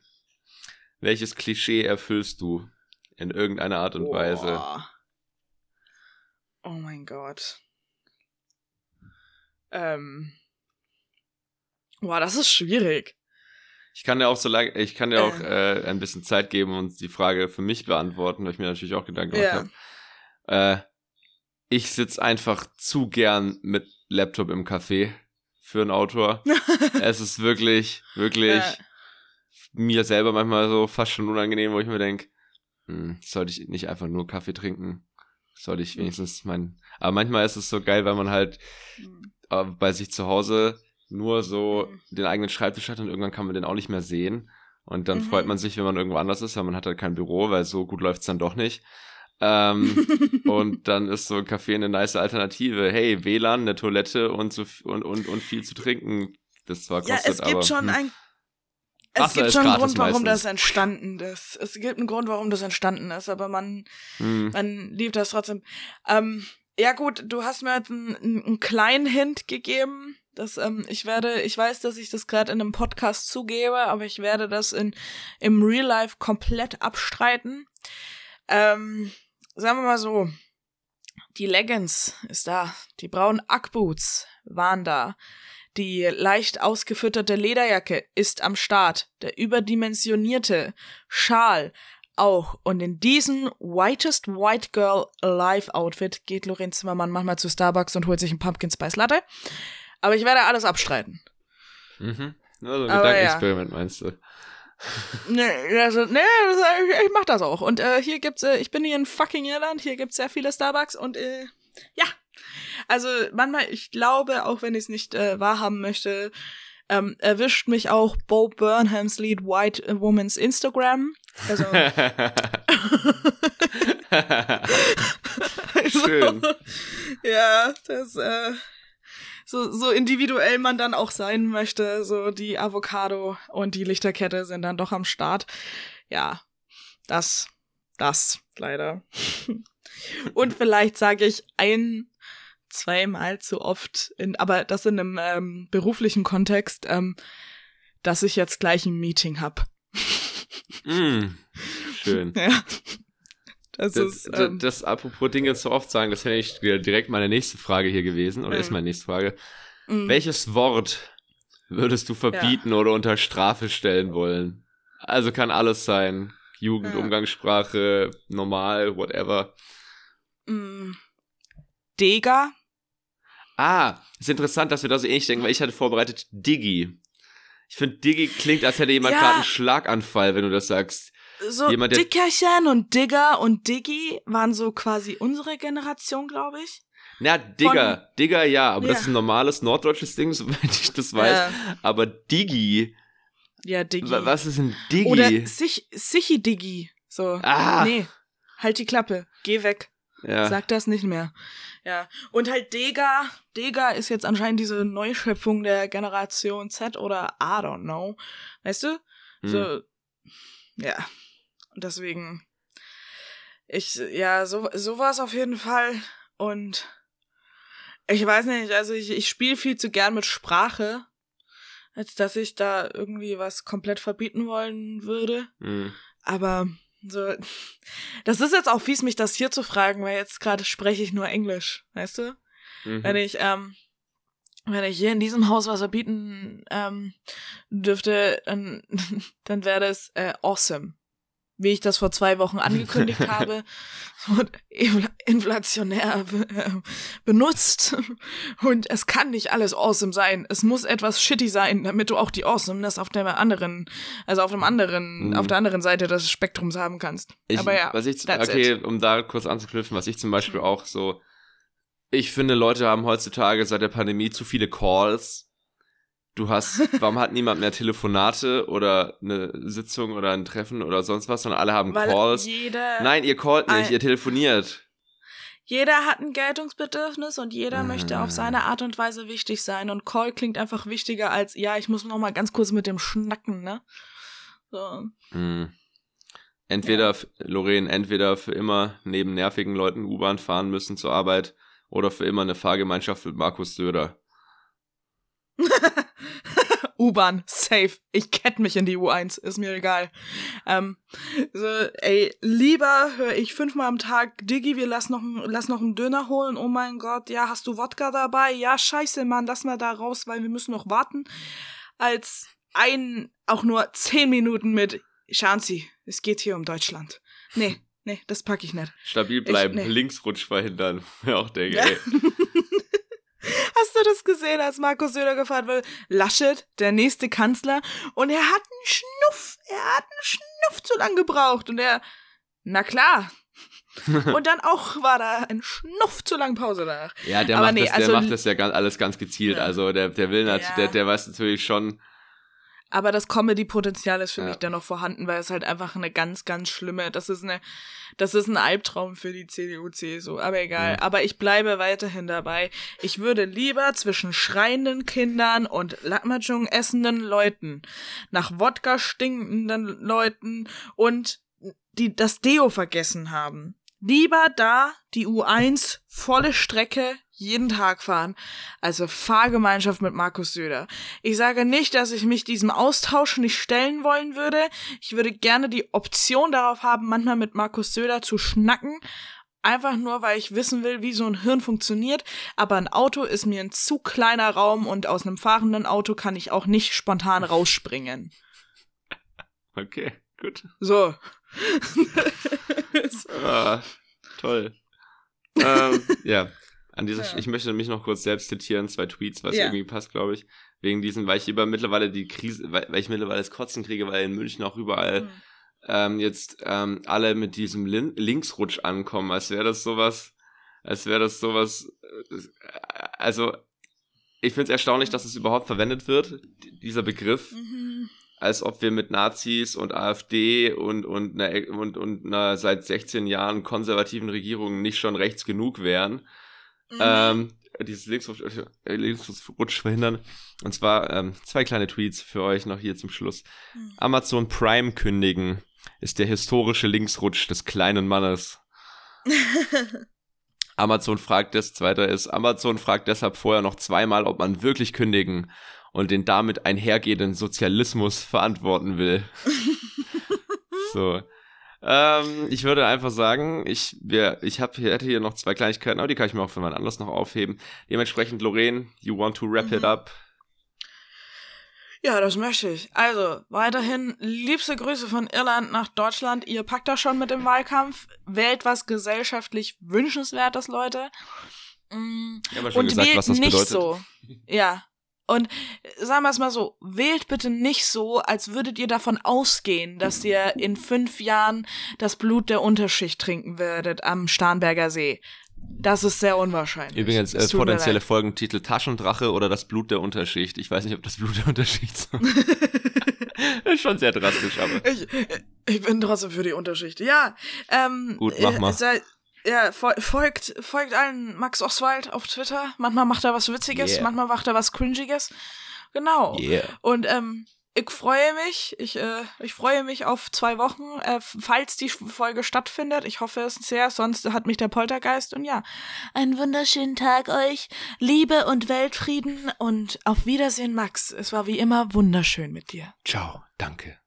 Welches Klischee erfüllst du in irgendeiner Art und Boah. Weise? Oh mein Gott. Ähm. Boah, das ist schwierig. Ich kann dir auch so lange, ich kann dir auch äh. äh, ein bisschen Zeit geben und die Frage für mich beantworten, weil ich mir natürlich auch Gedanken gemacht ja. habe. Äh, ich sitze einfach zu gern mit Laptop im Café für einen Autor. es ist wirklich, wirklich ja. mir selber manchmal so fast schon unangenehm, wo ich mir denke, hm, sollte ich nicht einfach nur Kaffee trinken? Sollte ich hm. wenigstens mein. Aber manchmal ist es so geil, weil man halt hm bei sich zu Hause nur so mhm. den eigenen Schreibtisch hat und irgendwann kann man den auch nicht mehr sehen. Und dann mhm. freut man sich, wenn man irgendwo anders ist, weil man hat halt kein Büro, weil so gut läuft's dann doch nicht. Ähm, und dann ist so ein Café eine nice Alternative. Hey, WLAN, eine Toilette und, so, und, und, und viel zu trinken. Das zwar kostet, ja, es gibt aber, schon hm. ein es gibt schon einen Grund, warum meistens. das entstanden ist. Es gibt einen Grund, warum das entstanden ist, aber man, hm. man liebt das trotzdem. Ähm, ja gut, du hast mir jetzt einen, einen kleinen Hint gegeben. dass ähm, ich werde, ich weiß, dass ich das gerade in einem Podcast zugebe, aber ich werde das in im Real Life komplett abstreiten. Ähm, sagen wir mal so, die Leggings ist da, die braunen Ackboots waren da, die leicht ausgefütterte Lederjacke ist am Start, der überdimensionierte Schal auch. Und in diesem Whitest White Girl Alive Outfit geht Lorraine Zimmermann manchmal zu Starbucks und holt sich einen Pumpkin Spice Latte. Aber ich werde alles abstreiten. Mhm. Also ein Gedankenexperiment ja. meinst du? nee, also, nee, ich, ich mach das auch. Und äh, hier gibt's, äh, ich bin hier in fucking Irland, hier gibt's sehr viele Starbucks und äh, ja. Also manchmal, ich glaube, auch wenn ich es nicht äh, wahrhaben möchte, ähm, erwischt mich auch Bo Burnhams Lied White Woman's Instagram. Also, also Schön. Ja, das, äh, so, so individuell man dann auch sein möchte, so die Avocado und die Lichterkette sind dann doch am Start. Ja, das, das, leider. und vielleicht sage ich ein, zweimal zu oft, in, aber das in einem ähm, beruflichen Kontext, ähm, dass ich jetzt gleich ein Meeting hab. Mm, schön. Ja. Das, das, ist, ähm, das, das, apropos Dinge zu oft sagen, das wäre ich direkt meine nächste Frage hier gewesen, oder mm. ist meine nächste Frage. Mm. Welches Wort würdest du verbieten ja. oder unter Strafe stellen wollen? Also kann alles sein. Jugend, ja. Umgangssprache, normal, whatever. Mm. Dega Ah, ist interessant, dass wir da so ähnlich denken, weil ich hatte vorbereitet Diggi. Ich finde, Diggi klingt, als hätte jemand ja. gerade einen Schlaganfall, wenn du das sagst. So jemand, Dickerchen und Digger und Diggi waren so quasi unsere Generation, glaube ich. Na, Digger, Von, Digger ja, aber ja. das ist ein normales norddeutsches Ding, soweit ich das weiß. Ja. Aber Diggi. Ja, Diggi. Was ist ein Diggi? Oder Sich, Sichi Diggi. So. Ah. Nee. Halt die Klappe. Geh weg. Ja. Sag das nicht mehr. Ja. Und halt Dega. Dega ist jetzt anscheinend diese Neuschöpfung der Generation Z oder I don't know. Weißt du? Hm. So. Ja. Und deswegen. Ich, ja, so, so war es auf jeden Fall. Und ich weiß nicht, also ich, ich spiele viel zu gern mit Sprache, als dass ich da irgendwie was komplett verbieten wollen würde. Mhm. Aber so, das ist jetzt auch fies, mich das hier zu fragen, weil jetzt gerade spreche ich nur Englisch, weißt du? Mhm. Wenn ich, ähm, wenn ich hier in diesem Haus was verbieten ähm, dürfte, dann, dann wäre das äh, awesome wie ich das vor zwei Wochen angekündigt habe, inflationär benutzt. Und es kann nicht alles awesome sein. Es muss etwas shitty sein, damit du auch die awesomeness auf der anderen, also auf dem anderen, mhm. auf der anderen Seite des Spektrums haben kannst. Ich, Aber ja, was ich, okay, it. um da kurz anzuknüpfen, was ich zum Beispiel auch so, ich finde, Leute haben heutzutage seit der Pandemie zu viele Calls du hast, warum hat niemand mehr Telefonate oder eine Sitzung oder ein Treffen oder sonst was, sondern alle haben Weil Calls. Jeder Nein, ihr callt nicht, ihr telefoniert. Jeder hat ein Geltungsbedürfnis und jeder ah. möchte auf seine Art und Weise wichtig sein und Call klingt einfach wichtiger als, ja, ich muss noch mal ganz kurz mit dem schnacken, ne? So. Hm. Entweder, ja. Lorraine, entweder für immer neben nervigen Leuten U-Bahn fahren müssen zur Arbeit oder für immer eine Fahrgemeinschaft mit Markus Söder. U-Bahn, safe. Ich kett mich in die U1, ist mir egal. Ähm, so, ey, lieber höre ich fünfmal am Tag, Diggi, wir lass noch, lass noch einen Döner holen. Oh mein Gott, ja, hast du Wodka dabei? Ja, scheiße, Mann, lass mal da raus, weil wir müssen noch warten. Als ein, auch nur zehn Minuten mit, schauen Sie, es geht hier um Deutschland. Nee, nee, das pack ich nicht. Stabil bleiben, ich, nee. Linksrutsch verhindern. Auch denke, ja. Hast du das gesehen, als Markus Söder gefahren wird? Laschet, der nächste Kanzler, und er hat einen Schnuff, er hat einen Schnuff zu lang gebraucht. Und er, na klar. und dann auch war da ein Schnuff zu lang Pause danach. Ja, der, macht, nee, das, der also, macht das ja ganz, alles ganz gezielt. Ja. Also der, der will natürlich, ja. der, der weiß natürlich schon, aber das Comedy-Potenzial ist für ja. mich dennoch vorhanden, weil es halt einfach eine ganz, ganz schlimme, das ist eine, das ist ein Albtraum für die CDU, CSU, aber egal. Ja. Aber ich bleibe weiterhin dabei. Ich würde lieber zwischen schreienden Kindern und Latmachung essenden Leuten, nach Wodka stinkenden Leuten und die das Deo vergessen haben. Lieber da die U1 volle Strecke jeden Tag fahren. Also Fahrgemeinschaft mit Markus Söder. Ich sage nicht, dass ich mich diesem Austausch nicht stellen wollen würde. Ich würde gerne die Option darauf haben, manchmal mit Markus Söder zu schnacken. Einfach nur, weil ich wissen will, wie so ein Hirn funktioniert. Aber ein Auto ist mir ein zu kleiner Raum und aus einem fahrenden Auto kann ich auch nicht spontan rausspringen. Okay, gut. So. ah, toll. ähm, ja, an dieser, ja. ich möchte mich noch kurz selbst zitieren, zwei Tweets, was ja. irgendwie passt, glaube ich. Wegen diesen, weil ich über mittlerweile die Krise, weil, weil ich mittlerweile das Kotzen kriege, weil in München auch überall mhm. ähm, jetzt ähm, alle mit diesem Lin Linksrutsch ankommen, als wäre das sowas, als wäre das sowas. äh, Also, ich finde es erstaunlich, dass es überhaupt verwendet wird, dieser Begriff, Mhm. als ob wir mit Nazis und AfD und, und, einer, und, und einer seit 16 Jahren konservativen Regierung nicht schon rechts genug wären. Mhm. Ähm, dieses Linksrutsch, äh, Linksrutsch verhindern. Und zwar ähm, zwei kleine Tweets für euch noch hier zum Schluss. Mhm. Amazon Prime kündigen ist der historische Linksrutsch des kleinen Mannes. Amazon fragt das, zweiter ist, Amazon fragt deshalb vorher noch zweimal, ob man wirklich kündigen und den damit einhergehenden Sozialismus verantworten will. so. Ähm, ich würde einfach sagen, ich, wir, ich hab, hier, hätte hier noch zwei Kleinigkeiten, aber die kann ich mir auch für mal anders noch aufheben. Dementsprechend, Lorraine, you want to wrap it Mhm. up? Ja, das möchte ich. Also, weiterhin liebste Grüße von Irland nach Deutschland. Ihr packt das schon mit dem Wahlkampf. Wählt was gesellschaftlich Wünschenswertes, Leute. Habe ja schon Und gesagt, wählt was das nicht bedeutet. so. Ja. Und sagen wir es mal so, wählt bitte nicht so, als würdet ihr davon ausgehen, dass ihr in fünf Jahren das Blut der Unterschicht trinken werdet am Starnberger See. Das ist sehr unwahrscheinlich. Übrigens, äh, potenzielle. Folgentitel Taschendrache oder das Blut der Unterschicht. Ich weiß nicht, ob das Blut der Unterschicht so. ist schon sehr drastisch, aber. Ich, ich bin trotzdem für die Unterschicht. Ja, ähm. Gut, mach äh, mal. Sei, ja, fol- folgt, folgt allen Max Oswald auf Twitter. Manchmal macht er was Witziges, Yeah. manchmal macht er was Cringiges. Genau. Yeah. Und ähm, ich freue mich, ich, äh, ich freue mich auf zwei Wochen, äh, falls die Folge stattfindet. Ich hoffe es sehr, sonst hat mich der Poltergeist. Und ja, einen wunderschönen Tag euch, Liebe und Weltfrieden und auf Wiedersehen, Max. Es war wie immer wunderschön mit dir. Ciao, danke.